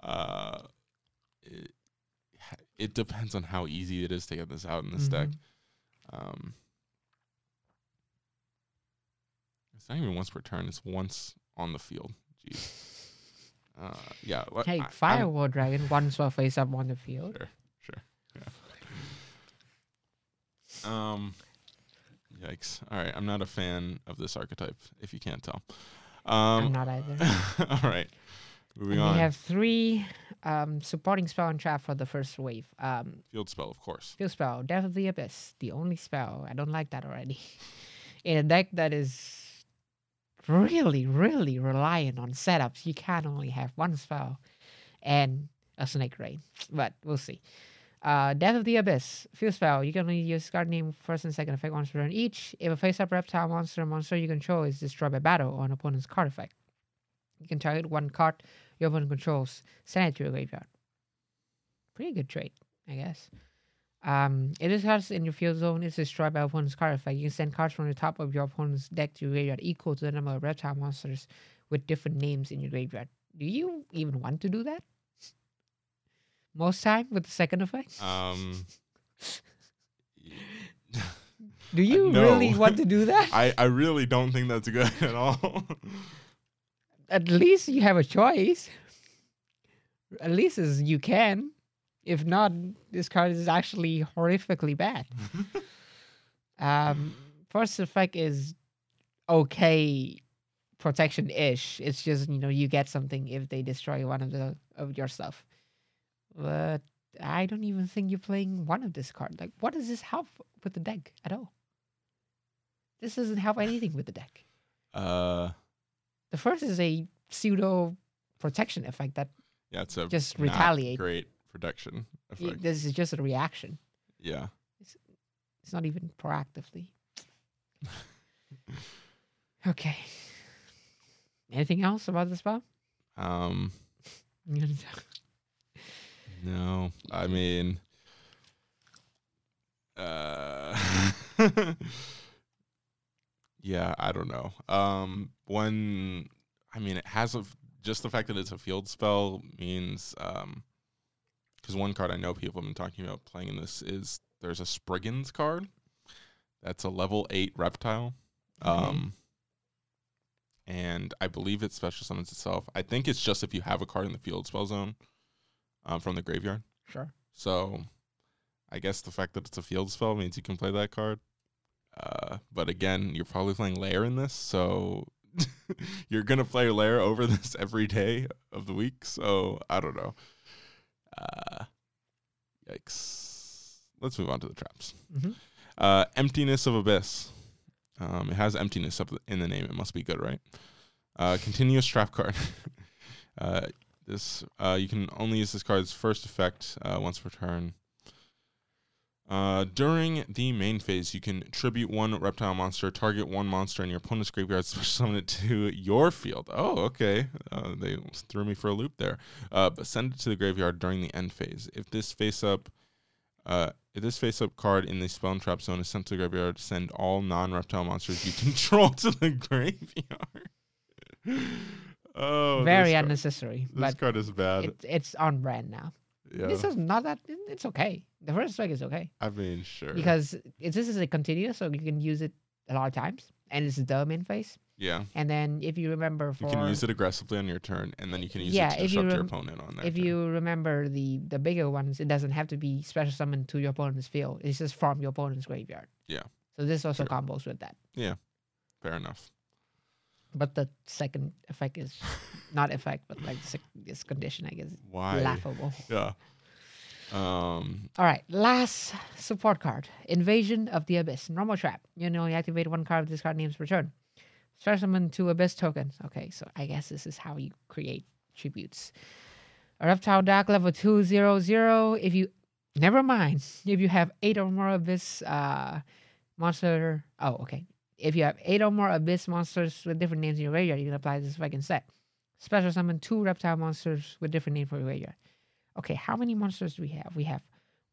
Uh, it, it depends on how easy it is to get this out in this deck.
Mhm.
Um, it's not even once per turn; it's once on the field. Jeez. Uh, yeah.
Hey,
I- I'm-
Firewall Dragon, once swell face up on the field.
Sure, sure. Yeah. Um. Yikes! All right, I'm not a fan of this archetype. If you can't tell.
I'm
Um.
not either.
all right. Moving
And
on.
we have three um, supporting spell and trap for the first wave. Um,
Field spell, of course.
field spell, Death of the Abyss, the only spell. I don't like that already. In a deck that is really, really reliant on setups, you can only have one spell and a Snake Rain. But we'll see. Uh, Death of the Abyss, field spell. You can only use card name first and second effect once per turn each. If a face-up reptile monster or monster you control is destroyed by battle or an opponent's card effect, you can target one card your opponent controls, send it to your graveyard. Pretty good trade, I guess. Um, if this in your field zone is destroyed by opponent's card effect, you can send cards from the top of your opponent's deck to your graveyard equal to the number of reptile monsters with different names in your graveyard. Do you even want to do that? Most time with the second effect?
Um.
Do you
no.
really want to do that?
I, I really don't think that's good at all.
At least you have a choice. At least as you can. If not, this card is actually horrifically bad. um, first effect is okay protection ish. It's just you know you get something if they destroy one of the of your stuff. But I don't even think you're playing one of this card. Like, what does this help with the deck at all? This doesn't help anything with the deck.
uh.
The first is a pseudo protection effect that
Yeah, it's a
Just retaliate.
Great protection effect.
this is just a reaction.
yeah.
It's not even proactively. Okay. Anything else about the spell?
Um.
You gonna tell-
No, I mean, uh, yeah, I don't know. Um, one, I mean, it has a just the fact that it's a field spell means, um, because one card I know people have been talking about playing in this is there's a Spriggans card that's a level eight reptile.
Okay.
Um, and I believe it special summons itself. I think it's just if you have a card in the field spell zone um, from the graveyard.
Sure.
So I guess the fact that it's a field spell means you can play that card. Uh, but again, you're probably playing Lair in this, so you're gonna play Lair over this every day of the week. So I don't know. Uh, yikes. Let's move on to the traps.
Mhm.
Uh, emptiness of abyss. Um, it has emptiness up in the name. It must be good, right? Uh, continuous trap card. uh, this uh, you can only use this card's first effect uh, once per turn. Uh, during the main phase, you can tribute one reptile monster, target one monster in your opponent's graveyard, special summon it to your field. Oh, okay. Uh, they threw me for a loop there. Uh, but send it to the graveyard during the end phase. If this face up, uh, if this face up card in the spell and trap zone is sent to the graveyard, send all non reptile monsters you control to the graveyard. oh,
Very
this card-
unnecessary,
This card is bad.
it, it's on brand now.
Yeah,
This is not that. It's okay. The first strike is okay
I mean, sure.
because this is a continuous, so you can use it a lot of times, and it's the main phase.
yeah,
And then if you remember, for
you can use it aggressively on your turn, and then you can use
Yeah,
it to
if you
disrupt your opponent on that.
if
turn.
you remember the the bigger ones, it doesn't have to be special summoned to your opponent's field. It's just from your opponent's graveyard.
Yeah.
So this also
Sure.
combos with that. Yeah.
Fair enough.
But the second effect is not effect, but like sec- this condition, I guess,
Why?
laughable.
Yeah. Um.
All right, last support card: Invasion of the Abyss. Normal trap. You know, you activate one card with this card name's return. Start summon two Abyss tokens. Okay, so I guess this is how you create tributes. A reptile dark level two zero zero. If you never mind, if you have eight or more Abyss uh, monster. Oh, okay. If you have eight or more Abyss monsters with different names in your graveyard, you can apply this effect instead. Special summon two reptile monsters with different names for your graveyard. Okay, how many monsters do we have? We have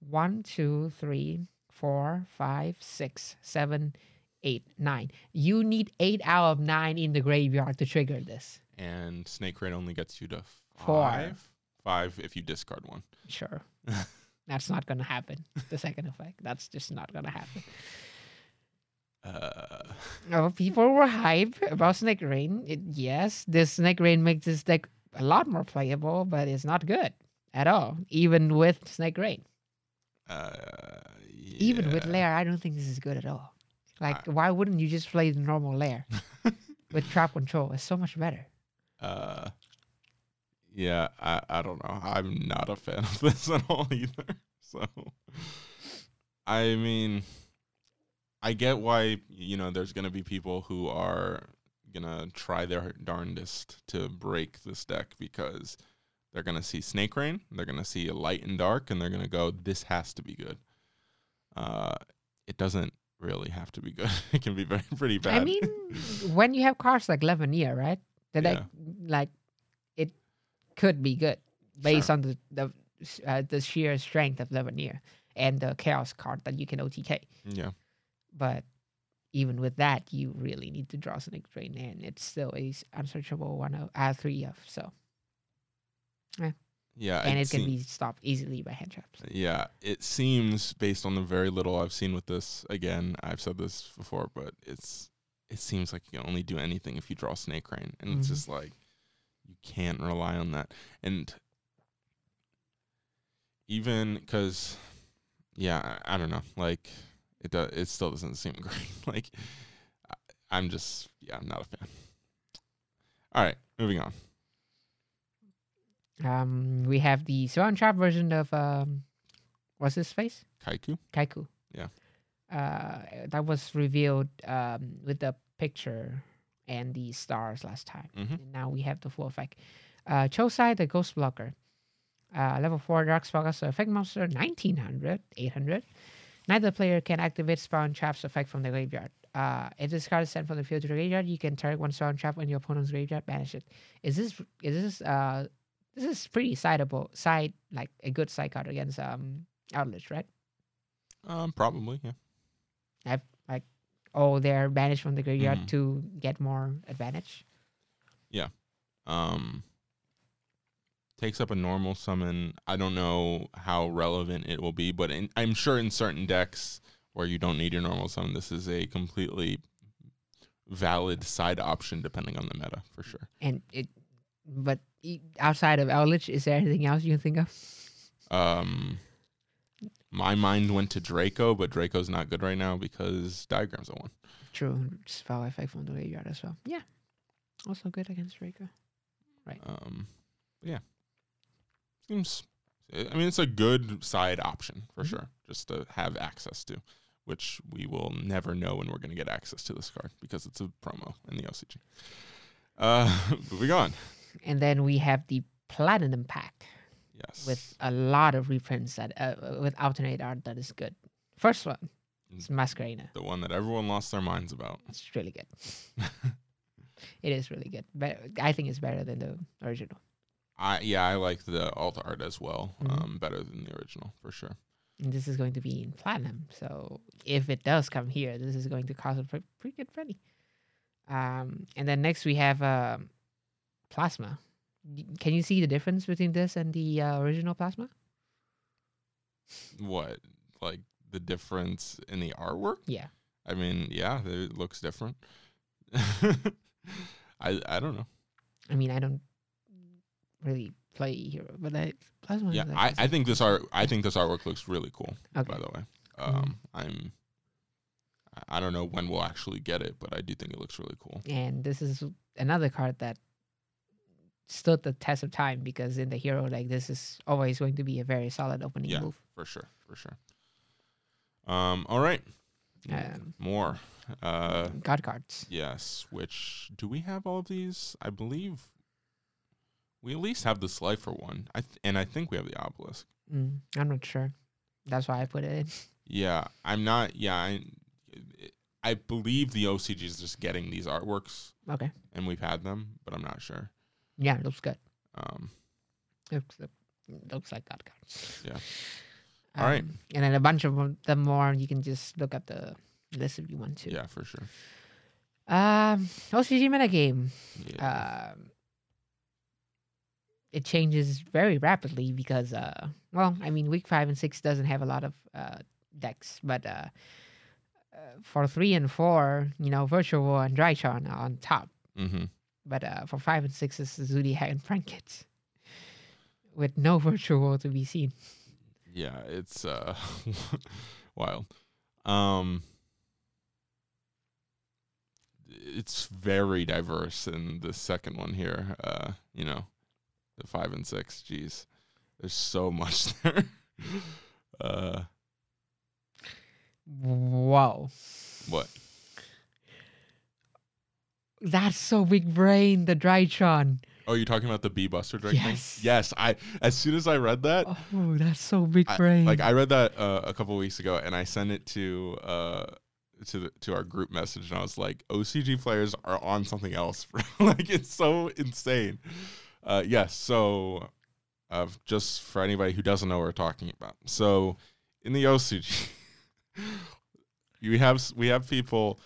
one, two, three, four, five, six, seven, eight, nine. You need eight out of nine in the graveyard to trigger this.
And Snake Rain only gets you to
Four.
five. Five if you discard one.
Sure. That's not gonna happen. The second effect. That's just not gonna happen.
Uh.
Oh, people were hype about Snake Rain. It, yes, this Snake Rain makes this deck a lot more playable, but it's not good at all. Even with Snake Rain.
Uh.
Even with
yeah.
Lair, I don't think this is good at all. Like, why wouldn't you just play the normal Lair with trap control? It's so much better.
Uh. Yeah, I, I don't know. I'm not a fan of this at all either. So, I mean, I get why you know there's gonna be people who are gonna try their darndest to break this deck because they're gonna see Snake Rain, they're gonna see a light and dark, and they're gonna go, "This has to be good." Uh, it doesn't really have to be good. it can be very pretty bad.
I mean, when you have cards like Leveneer, right? The deck, like, it could be good based
Sure.
on the the uh, the sheer strength of Leveneer and the Chaos card that you can OTK.
yeah.
But even with that, you really need to draw Snake Rain, and it's still a unsearchable one of uh, three of so,
Yeah,
and it can
seem-
be stopped easily by hand traps.
Yeah, it seems based on the very little I've seen with this. Again, I've said this before, but it's it seems like you can only do anything if you draw Snake Rain, and it's
Mhm.
just like you can't rely on that. And even because, yeah, I, I don't know, like it does, it still doesn't seem great. like I, I'm just, yeah, I'm not a fan. All right, moving on.
Um, we have the Swan Trap version of um, what's his face?
Kaiku.
Kaiku.
Yeah.
Uh, that was revealed um, with the picture and the stars last time.
Mm-hmm.
And now we have the full effect. Uh, Chosai, the Ghost Blocker. Uh, level 4 Dark Spellcaster Effect Monster, 1900, 800. Neither player can activate Spawn Trap's effect from the graveyard. Uh, if this card is sent from the field to the graveyard, you can target one Spawn Trap on your opponent's graveyard, banish it. Is this is this uh this is pretty sideable side like a good side card against um outlets, right?
Um, probably, yeah.
I've like oh, they're banished from the graveyard
Mhm.
to get more advantage. Yeah.
Um takes up a normal summon. I don't know how relevant it will be, but in, I'm sure in certain decks where you don't need your normal summon, this is a completely valid side option depending on the meta for sure.
And it, but outside of Eldlich, is there anything else you can think of?
Um my mind went to Draco, but Draco's not good right now because diagrams are one.
True, spell effect from the graveyard as well. Yeah, also good against Draco.
Right. Um yeah. Seems I mean it's a good side option for
Mhm.
sure just to have access to, which we will never know when we're going to get access to this card because it's a promo in the OCG. Uh moving on.
And then we have the Platinum Pack
Yes.
with a lot of reprints that uh, uh, with alternate art that is good. First one is Masquerena.
the one that everyone lost their minds about.
It's really good. it is really good. But I think it's better than the original.
I yeah, I like the alt art as well.
Mhm.
Um better than the original for sure.
And this is going to be in platinum. So if it does come here, this is going to cost a pre- pretty good money. Um, and then next we have um, plasma. Can you see the difference between this and the uh, original plasma?
What? Like the difference in the artwork?
Yeah.
I mean, yeah, it looks different. I I don't know.
I mean, I don't really play hero, but I, plasma.
Yeah, I, I think this art I think this artwork looks really cool.
Okay.
By the way, um, I'm I- I don't know when we'll actually get it, but I do think it looks really cool.
and this is another card that stood the test of time because in the hero like this is always going to be a very solid opening
Yeah.
move.
For sure, for sure. Um, all right,
Um,
more. Uh,
God cards.
yes. Which do we have all of these? I believe we at least have the Slifer one. I th- and I think we have the obelisk.
Mm, I'm not sure. That's why I put it in.
Yeah, I'm not. Yeah, I, I believe the OCG is just getting these artworks,
Okay.
and we've had them, but I'm not sure.
Yeah, it looks good.
Um,
Looks, looks like God cards.
Yeah. All right.
Um, And then a bunch of them more. You can just look at the list if you want to.
yeah, for sure.
Um, OCG metagame.
Yeah.
um, it changes very rapidly because, uh, well, I mean, week five and six doesn't have a lot of uh, decks, but uh, uh, for three and four, you know, Virtual World and Drytron are on top.
mm-hmm.
But uh, for five and six is Zodiac and Prank-Kids with no Virtual World to be seen.
Yeah, it's uh, wild. Um, it's very diverse in the second one here. Uh, you know, five and six. Jeez, there's so much there. uh,
Wow.
what?
That's so big brain, the Drytron.
Oh, you're talking about the bee buster drink
Yes.
thing? Yes. I as soon as I read that,
Oh, that's so big
I-
brain.
like I read that uh, a couple weeks ago, and I sent it to uh to the, to our group message, and I was like, OCG players are on something else. bro." like it's so insane. Uh, yes. So, uh, just for anybody who doesn't know what we're talking about, so in the OCG, you have we have people.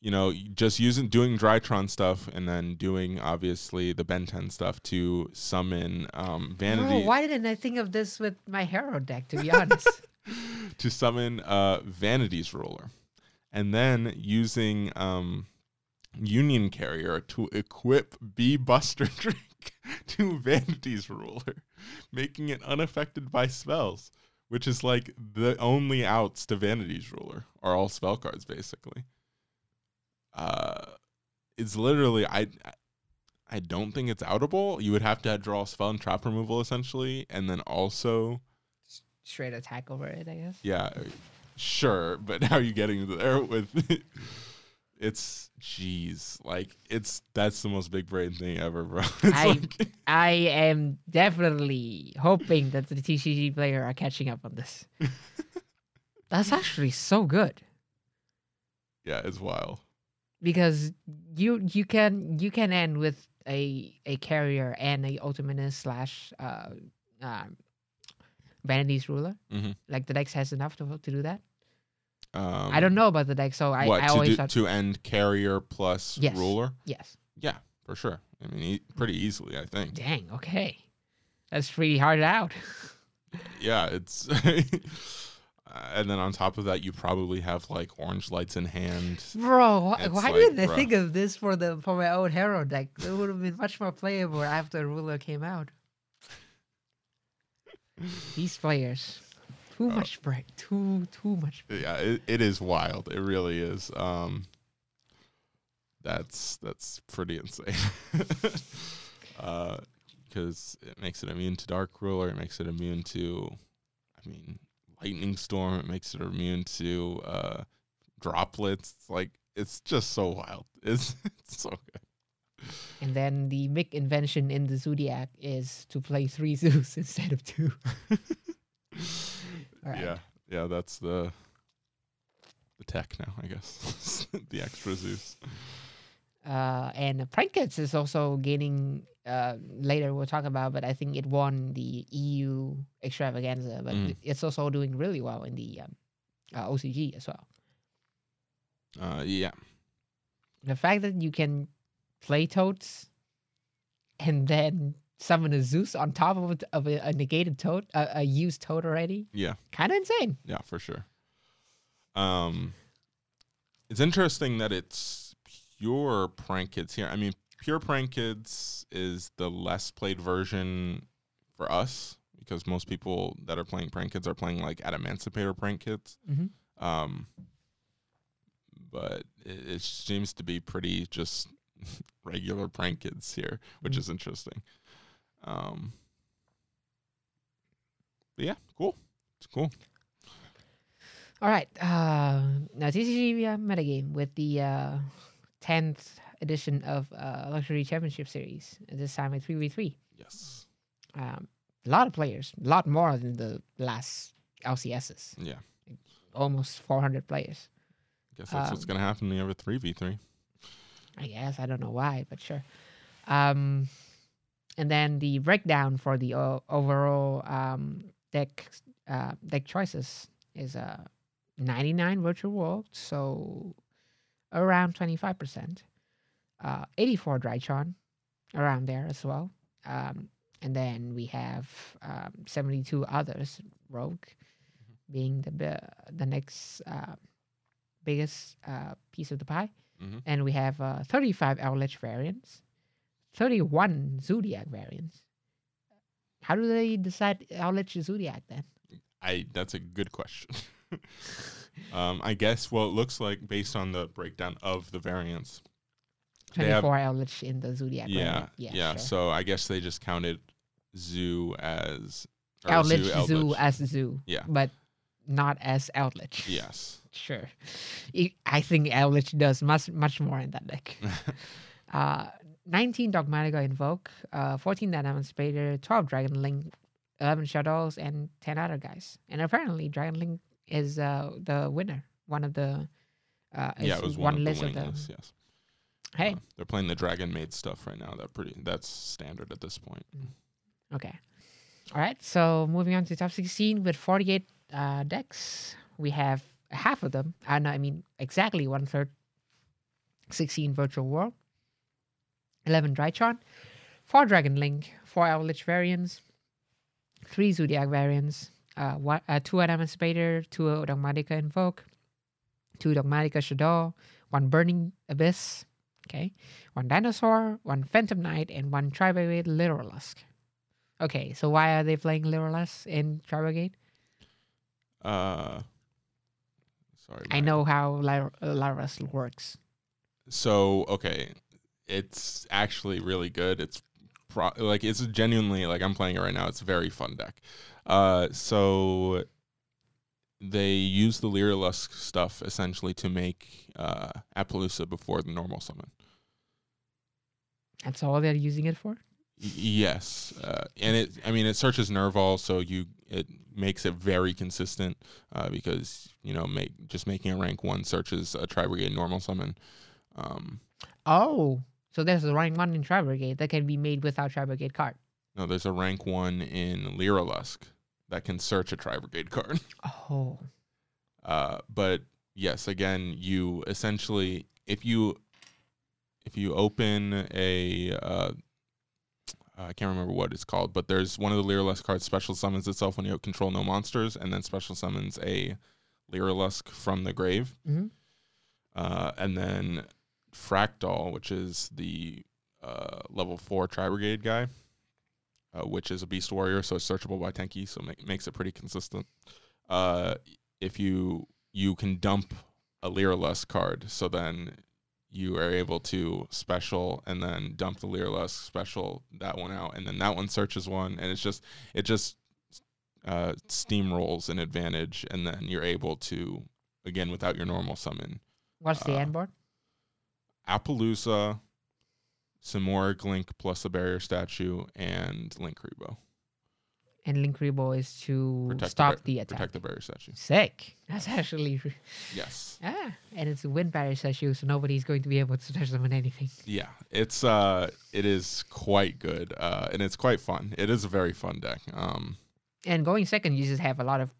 You know, just using doing Drytron stuff and then doing obviously the Ben 10 stuff to summon um, Vanity.
Bro, why didn't I think of this with my hero deck, to be honest?
to summon uh, Vanity's ruler, and then using um, Union Carrier to equip Bee Buster Drink to Vanity's ruler, making it unaffected by spells, which is like the only outs to Vanity's ruler are all spell cards basically. Uh, it's literally I. I- don't think it's outable. You would have to draw a spell and trap removal essentially, and then also
Straight attack over it, I guess.
yeah, sure, but how are you getting there with it's jeez, like it's that's the most big brain thing ever, bro. It's
I-
like,
I am definitely hoping that the TCG player are catching up on this. That's actually so good
yeah, it's wild.
because you you can you can end with a a carrier and a ultimatus slash uh, um, vanity's ruler.
Mhm.
Like the dex has enough to to do that.
Um,
I don't know about the deck, so I,
what
I
to
always
do,
thought
to end carrier plus
Yes.
ruler.
yes.
Yeah, for sure. I mean, e- pretty easily, I think.
Dang. Okay, that's pretty hard out.
Yeah, it's. and then on top of that, you probably have like orange lights in hand.
Bro, why,
It's
why
like,
didn't I
bruh.
think of this for the for my own hero deck? It would have been much more playable after Ruler came out. These players, too
Oh.
much break, too too much.
yeah it, it is wild it really is um that's that's pretty insane uh because it makes it immune to dark ruler it makes it immune to i mean lightning storm it makes it immune to uh droplets like it's just so wild it's, it's so good
And then the big invention in the Zodiac is to play three Zeus instead of two. Right.
yeah yeah that's the the tech now i guess the extra zeus
Uh, and Prank-Kids is also gaining. Uh, later we'll talk about, but I think it won the EU extravaganza, but
Mm.
it's also doing really well in the um, uh, OCG as well.
uh yeah
the fact that you can play toads and then summon a Zeus on top of, a- of a, a negated toad, a, a used toad already,
yeah
kind of insane.
Yeah, for sure. Um, it's interesting that it's pure prank kids here. I mean, pure prank kids is the less played version for us because most people that are playing prank kids are playing like Adamancipator prank kids.
Mhm.
Um, but it, it seems to be pretty just regular prank kids here, which
Mm.
is interesting. Um, but yeah, cool. It's cool.
All right. Uh, now TCG uh, metagame with the uh, 10th edition of uh, Luxury Championship Series. This time at 3v3.
Yes.
Um, a lot of players, a lot more than the last LCSs.
Yeah.
Almost 400 players.
Guess that's what's
Um,
gonna happen in the other three v three.
I guess I don't know why, but sure. Um, and then the breakdown for the o- overall um, deck uh, deck choices is uh, 99 virtual world, so around 25 percent. Uh, 84 Drytron, around there as well. Um, and then we have um, 72 others rogue, being the the next uh, biggest uh, piece of the pie
Mhm.
and we have uh, 35 Eldlich variants, 31 Zodiac variants. How do they decide how Eldlich Zodiac then?
I that's a good question. um, I guess well, it looks like based on the breakdown of the variants. They have-
24 Eldlich in the Zodiac
Yeah,
variant.
yeah.
Yeah, sure.
So I guess they just counted Zoo as or
Eldlich Zoo, as Zoo.
Yeah.
But not as outlet.
Yes.
Sure. I- think Eldlich does much, much more in that deck. Uh, 19 Dogmatika Invoke, uh, 14 Dynamic Spader, 12 Dragon Link, 11 Shadows, and 10 other guys. And apparently, Dragon Link is uh, the winner. One of the. Uh,
yeah, it was one, of the
list
winning
of the.
lists. Yes.
Hey,
Uh, they're playing the Dragon Maid stuff right now. That pretty. That's standard at this point.
okay. All right. So moving on to top 16 with 48 uh, decks, we have half of them. Uh, no, I mean exactly one third. 16 Virtual World, 11 Drytron, 4 Dragon Link, 4 Eldlich variants, 3 Zodiac variants, uh, one, uh, 2 Adamancipator, 2 Dogmatika Invoke, 2 Dogmatika Shadow, 1 Burning Abyss, okay, 1 Dinosaur, 1 Phantom Knight, and 1 Tri-Brigade Lyrilusc. Okay, so why are they playing Lyrilusc in Tri-Brigade?
Uh. Sorry.
I know how Lyr- works.
So okay, it's actually really good. It's pro- like it's genuinely like I'm playing it right now. It's a very fun deck. Uh, so they use the Lyrilusc stuff essentially to make uh Apollousa before the normal summon.
That's all they're using it for?
Y- yes, uh, and it. I mean, it searches Nerva, so you it makes it very consistent uh, because you know make just making a rank one searches a Tri Brigade normal summon. Um,
Oh, so there's a rank one in Tri Brigade that can be made without Tri Brigade card.
No, there's a rank one in Lyrilusc that can search a Tri Brigade card.
Oh,
Uh, but yes, again, you essentially if you if you open a uh, I can't remember what it's called, but there's one of the Lyrilusc cards special summons itself when you control no monsters, and then special summons a Lyrilusk from the grave.
Mhm.
Uh, and then Fraktall, which is the uh, level four Tri Brigade guy, uh, which is a Beast Warrior, so it's searchable by Tenki, so make, makes it pretty consistent. Uh, if you you can dump a Lyrilusc card, so then you are able to special and then dump the Lyrilusc special that one out, and then that one searches one, and it's just it just uh, steamrolls an advantage, and then you're able to again without your normal summon
what's the
Uh,
end board?
Apollousa, Simoric Link plus a barrier statue, and Linkuriboh.
And Linkuriboh is to
Protect
stop
the,
the, attack.
protect the barrier statue.
Sick. That's actually
Yes.
ah, and it's a wind barrier issue, so nobody's going to be able to touch them on anything.
Yeah, it's uh, it is quite good, uh, and it's quite fun. It is a very fun deck. Um,
And going second, you just have a lot of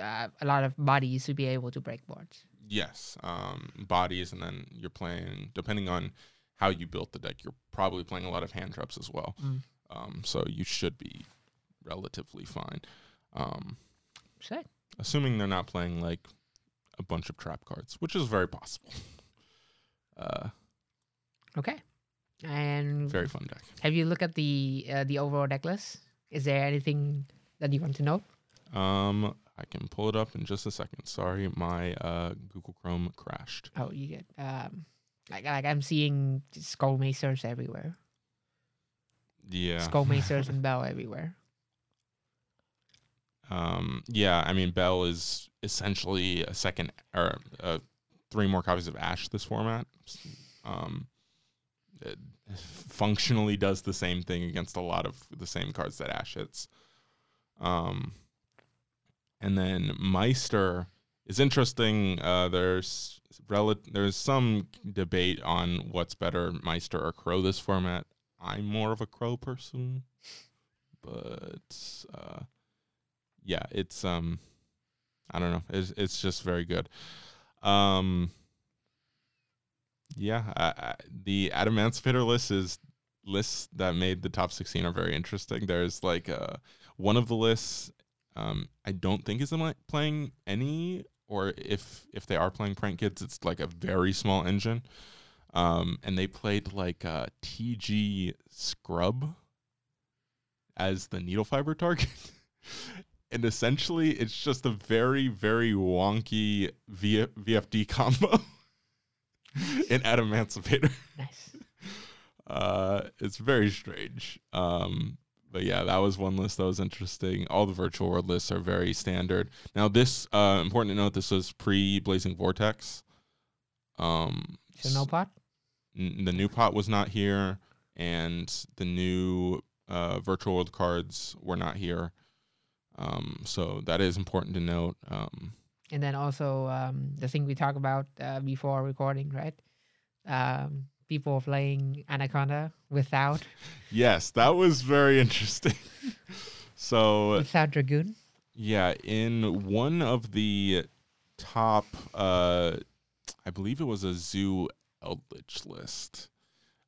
uh, a lot of bodies to be able to break boards.
Yes, um, bodies, and then you're playing depending on how you built the deck. You're probably playing a lot of hand traps as well.
Mm.
Um, so you should be relatively fine. Um,
Sick.
assuming they're not playing like a bunch of trap cards, which is very possible. Uh,
Okay. And
very fun deck.
have you looked at the uh, the overall deck list? Is there anything that you want to know?
Um, I can pull it up in just a second. Sorry, my uh, Google Chrome crashed.
Oh, you get um, like like I'm seeing Skullmacers everywhere.
Yeah.
Skullmacers and Bell everywhere.
Um, yeah, I mean, Bell is essentially a second or uh, three more copies of Ash this format. Um, it functionally does the same thing against a lot of the same cards that Ash hits. Um, and then Meister is interesting. Uh, there's rel- there's some debate on what's better, Meister or Crow this format. I'm more of a Crow person, but uh, yeah, it's um, I don't know. It's it's just very good. Um, yeah, I, I, the Adamancipator list is lists that made the top 16 are very interesting. There's like uh, one of the lists um, I don't think is playing any, or if if they are playing prank kids, it's like a very small engine. Um, and they played like uh, TG Scrub as the needle fiber target. and essentially, it's just a very, very wonky v- VFD combo in Adamancipator.
Nice.
Uh, it's very strange. Um, but yeah, that was one list that was interesting. All the virtual world lists are very standard. Now, this uh, important to note, this was pre Blazing Vortex. Um,
So no pot.
n- the new pot was not here, and the new uh, virtual world cards were not here. Um, so that is important to note. Um,
And then also um, the thing we talked about uh, before recording, right? Um, people playing Anaconda without
yes, that was very interesting. so
without Dragoon.
Yeah, in one of the top, uh, I believe it was a Zoo Eldlich list.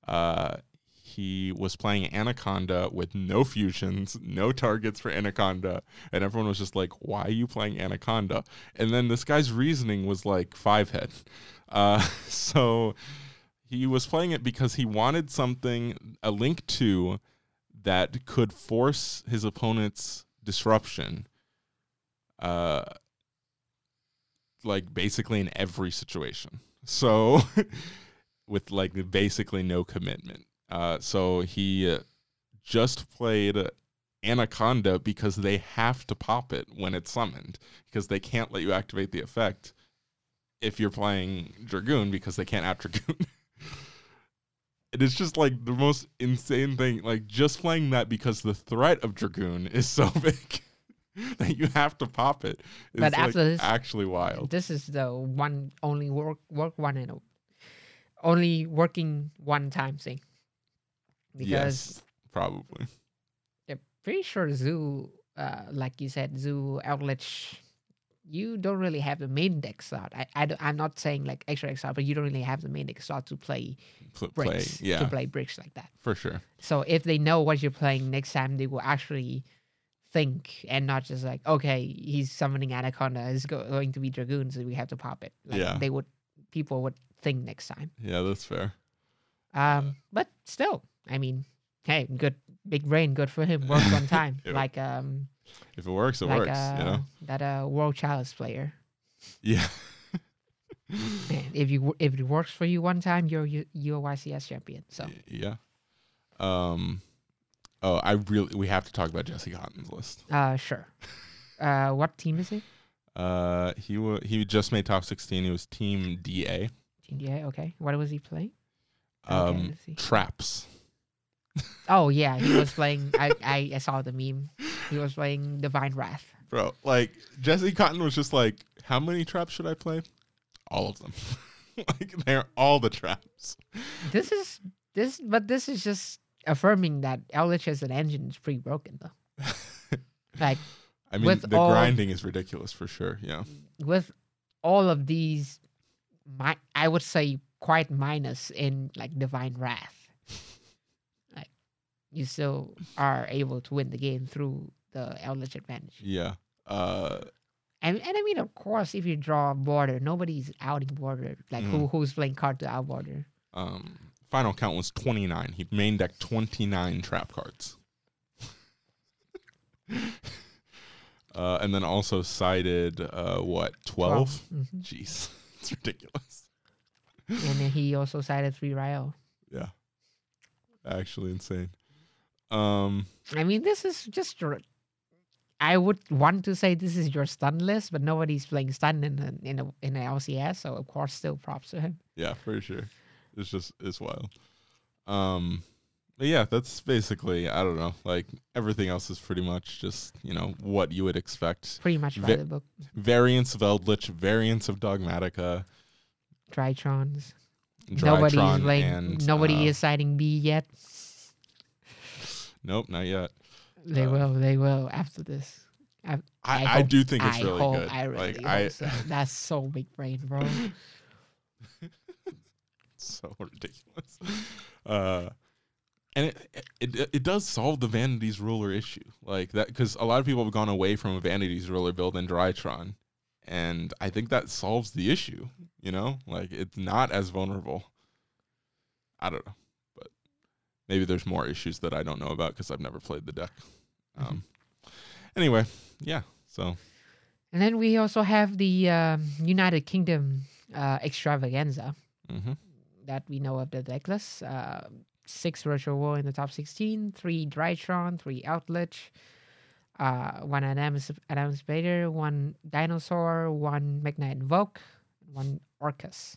Uh, he was playing Anaconda with no fusions, no targets for Anaconda, and everyone was just like, "Why are you playing Anaconda?" And then this guy's reasoning was like five head. Uh, so he was playing it because he wanted something, a link to that could force his opponent's disruption uh like basically in every situation. So with like basically no commitment. Uh so he uh, just played anaconda because they have to pop it when it's summoned because they can't let you activate the effect if you're playing dragoon because they can't out dragoon it is just like the most insane thing like just playing that because the threat of dragoon is so big that you have to pop it is
But
like
after this-
actually wild
This is the one only work work one and only working one time thing. Because
yes probably
I'm pretty sure Zoo, uh, like you said, Zoo Eldlich, you don't really have the main deck slot. I, I I'm not saying like extra deck slot, but you don't really have the main deck slot to play
Pl- play yeah
To play bricks like that.
for sure
So if they know what you're playing next time, they will actually think and not just like, okay, he's summoning Anaconda, it's go- going to be Dragoons, so we have to pop it. Like
Yeah.
They would, people would think next time.
yeah that's fair
Um, but still, I mean, hey, good, big brain, good for him. Worked on time, like um,
if it works it
like
works
uh,
you know
that uh World Chalice player.
yeah
if you if it works for you one time, you're you- you're YCS champion. So
yeah um oh i really we have to talk about Jesse Kotton's list
uh, sure. Uh, what team is it?
uh he wa he just made top 16 he was team da
Team DA. Okay, what was he playing?
Um
let's
traps
Oh yeah, he was playing. I, I I saw the meme. He was playing Divine Wrath.
bro like Jesse Kotton was just like how many traps should i play all of them like they're all the traps
This is this, but this is just affirming that Eldlich as an engine is pretty broken though. Like
i mean the
all-
grinding is ridiculous for sure yeah
with all of these, my I would say quite minus in like Divine Wrath. You still are able to win the game through the Eldlich advantage.
yeah uh
And, and I mean, of course, if you draw a border, nobody's outing border. Like who
Mhm.
who's playing card to out border?
um final count was 29 he main decked 29 trap cards uh, and then also cited uh, what twelve?
Mhm.
Jeez, it's ridiculous.
And then he also cited three Ryo.
Yeah, actually insane. Um,
I mean, this is just. I would want to say this is your stun list, but nobody's playing stun in a, in a in a LCS, so of course, still props to him.
yeah, for sure. It's just it's wild. Um, but yeah, that's basically I don't know. Like everything else is pretty much just you know what you would expect.
Pretty much by
Ve-
the book.
Variants of Eldlich, variants of Dogmatika,
Drytrons.
Drytron,
Nobody's playing.
and
nobody
uh,
is citing B yet.
Nope, not yet.
They
uh,
will. They will after this.
I,
I
I,
hope-
do think it's really
hope,
good.
I really
like
hope
I,
so. That's so big brain, bro.
so ridiculous. Uh, and it, it it does solve the Vanity's Ruler issue, like that, because a lot of people have gone away from a Vanity's Ruler build in Drytron, and I think that solves the issue. You know, like it's not as vulnerable. I don't know, maybe there's more issues that I don't know about because I've never played the deck.
Mhm.
Um, anyway, yeah. So
And then we also have the um, United Kingdom uh, extravaganza
hmm
that we know of the decklist. Uh, six Virtual World in the top 16, three Drytron, three Eldlich, uh, one Adams, Adams Vader, one Dinosaur, one Magnite Invoke, one Orcust.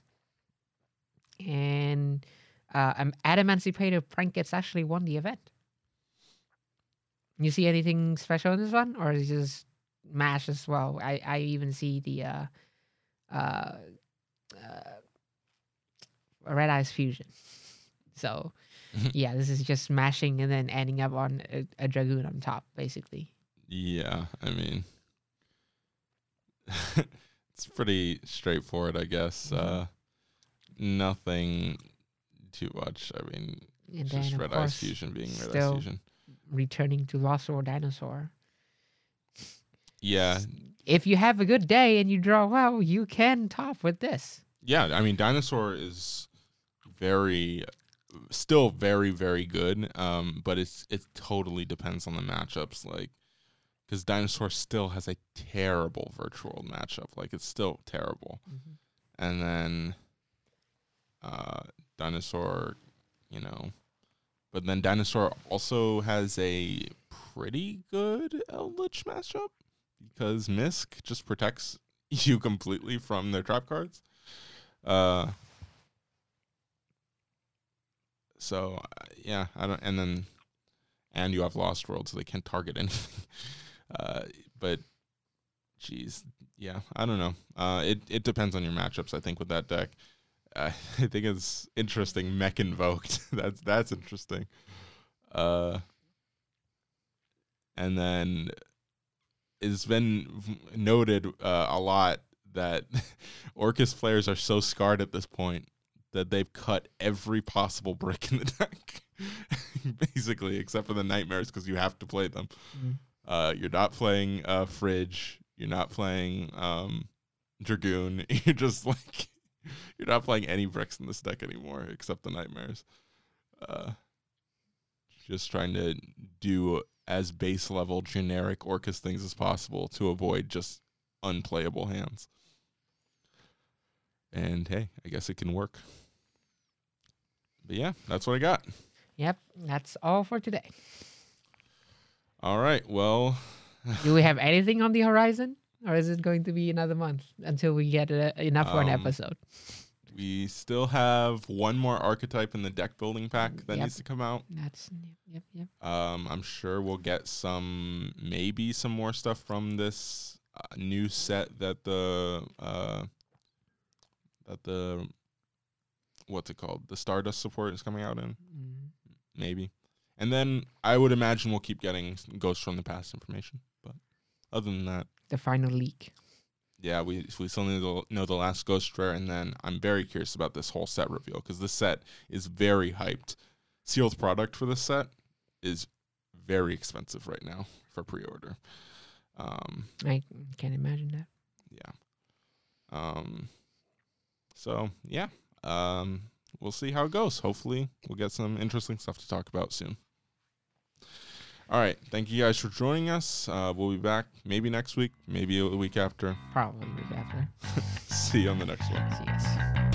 And uh, um, Adamancipator Prank-Kids actually won the event. You see anything special in this one, or is it just mash as well? I I even see the uh, uh, uh, Red Eyes Fusion. So yeah, this is just smashing and then ending up on a, a dragoon on top, basically.
Yeah, I mean, it's pretty straightforward, I guess.
Mhm.
Uh, nothing too much. I mean,
And
just Red Eyes Fusion being Red Eyes
still-
Fusion.
returning to Lost or Dinosaur.
Yeah,
If you have a good day and you draw well, you can top with this.
yeah. I mean, Dinosaur is very, still very, very good. Um, but it's it totally depends on the matchups. Like, because Dinosaur still has a terrible virtual matchup. Like, it's still terrible. and then uh dinosaur you know but then dinosaur also has a pretty good eldlich matchup because misk just protects you completely from their trap cards uh so uh, yeah i don't and then and you have lost world so they can't target anything uh but Jeez, yeah, I don't know. Uh, it it depends on your matchups. I think with that deck, I think it's interesting. Mech invoked. that's that's interesting. Uh, and then it's been noted uh, a lot that Orcust players are so scarred at this point that they've cut every possible brick in the deck, basically, except for the nightmares because you have to play them.
Mm.
Uh, you're not playing uh, Fridge. You're not playing um, Dragoon. You're just like you're not playing any bricks in this deck anymore except the nightmares. Uh, just trying to do as base level generic Orcust things as possible to avoid just unplayable hands. And hey, I guess it can work. But yeah, that's what I got.
Yep, that's all for today.
All right. Well,
Do we have anything on the horizon, or is it going to be another month until we get uh, enough for an
Um,
episode?
we still have one more archetype in the deck building pack that
Yep.
needs to come out.
That's new, yep, yep.
Um, I'm sure we'll get some, maybe some more stuff from this uh, new set that the uh, that the what's it called? The Stardust support is coming out in,
Mm.
maybe. And then I would imagine we'll keep getting Ghosts from the Past information. But other than that,
The final leak.
yeah, we we still need to know the last Ghost Rare, and then I'm very curious about this whole set reveal because this set is very hyped. Sealed product for this set is very expensive right now for pre-order. Um,
I can't imagine that.
yeah. Um, so yeah, um, we'll see how it goes. Hopefully, we'll get some interesting stuff to talk about soon. All right. Thank you guys for joining us. Uh, we'll be back maybe next week, maybe a week after.
Probably the week after.
See you on the next one.
See you.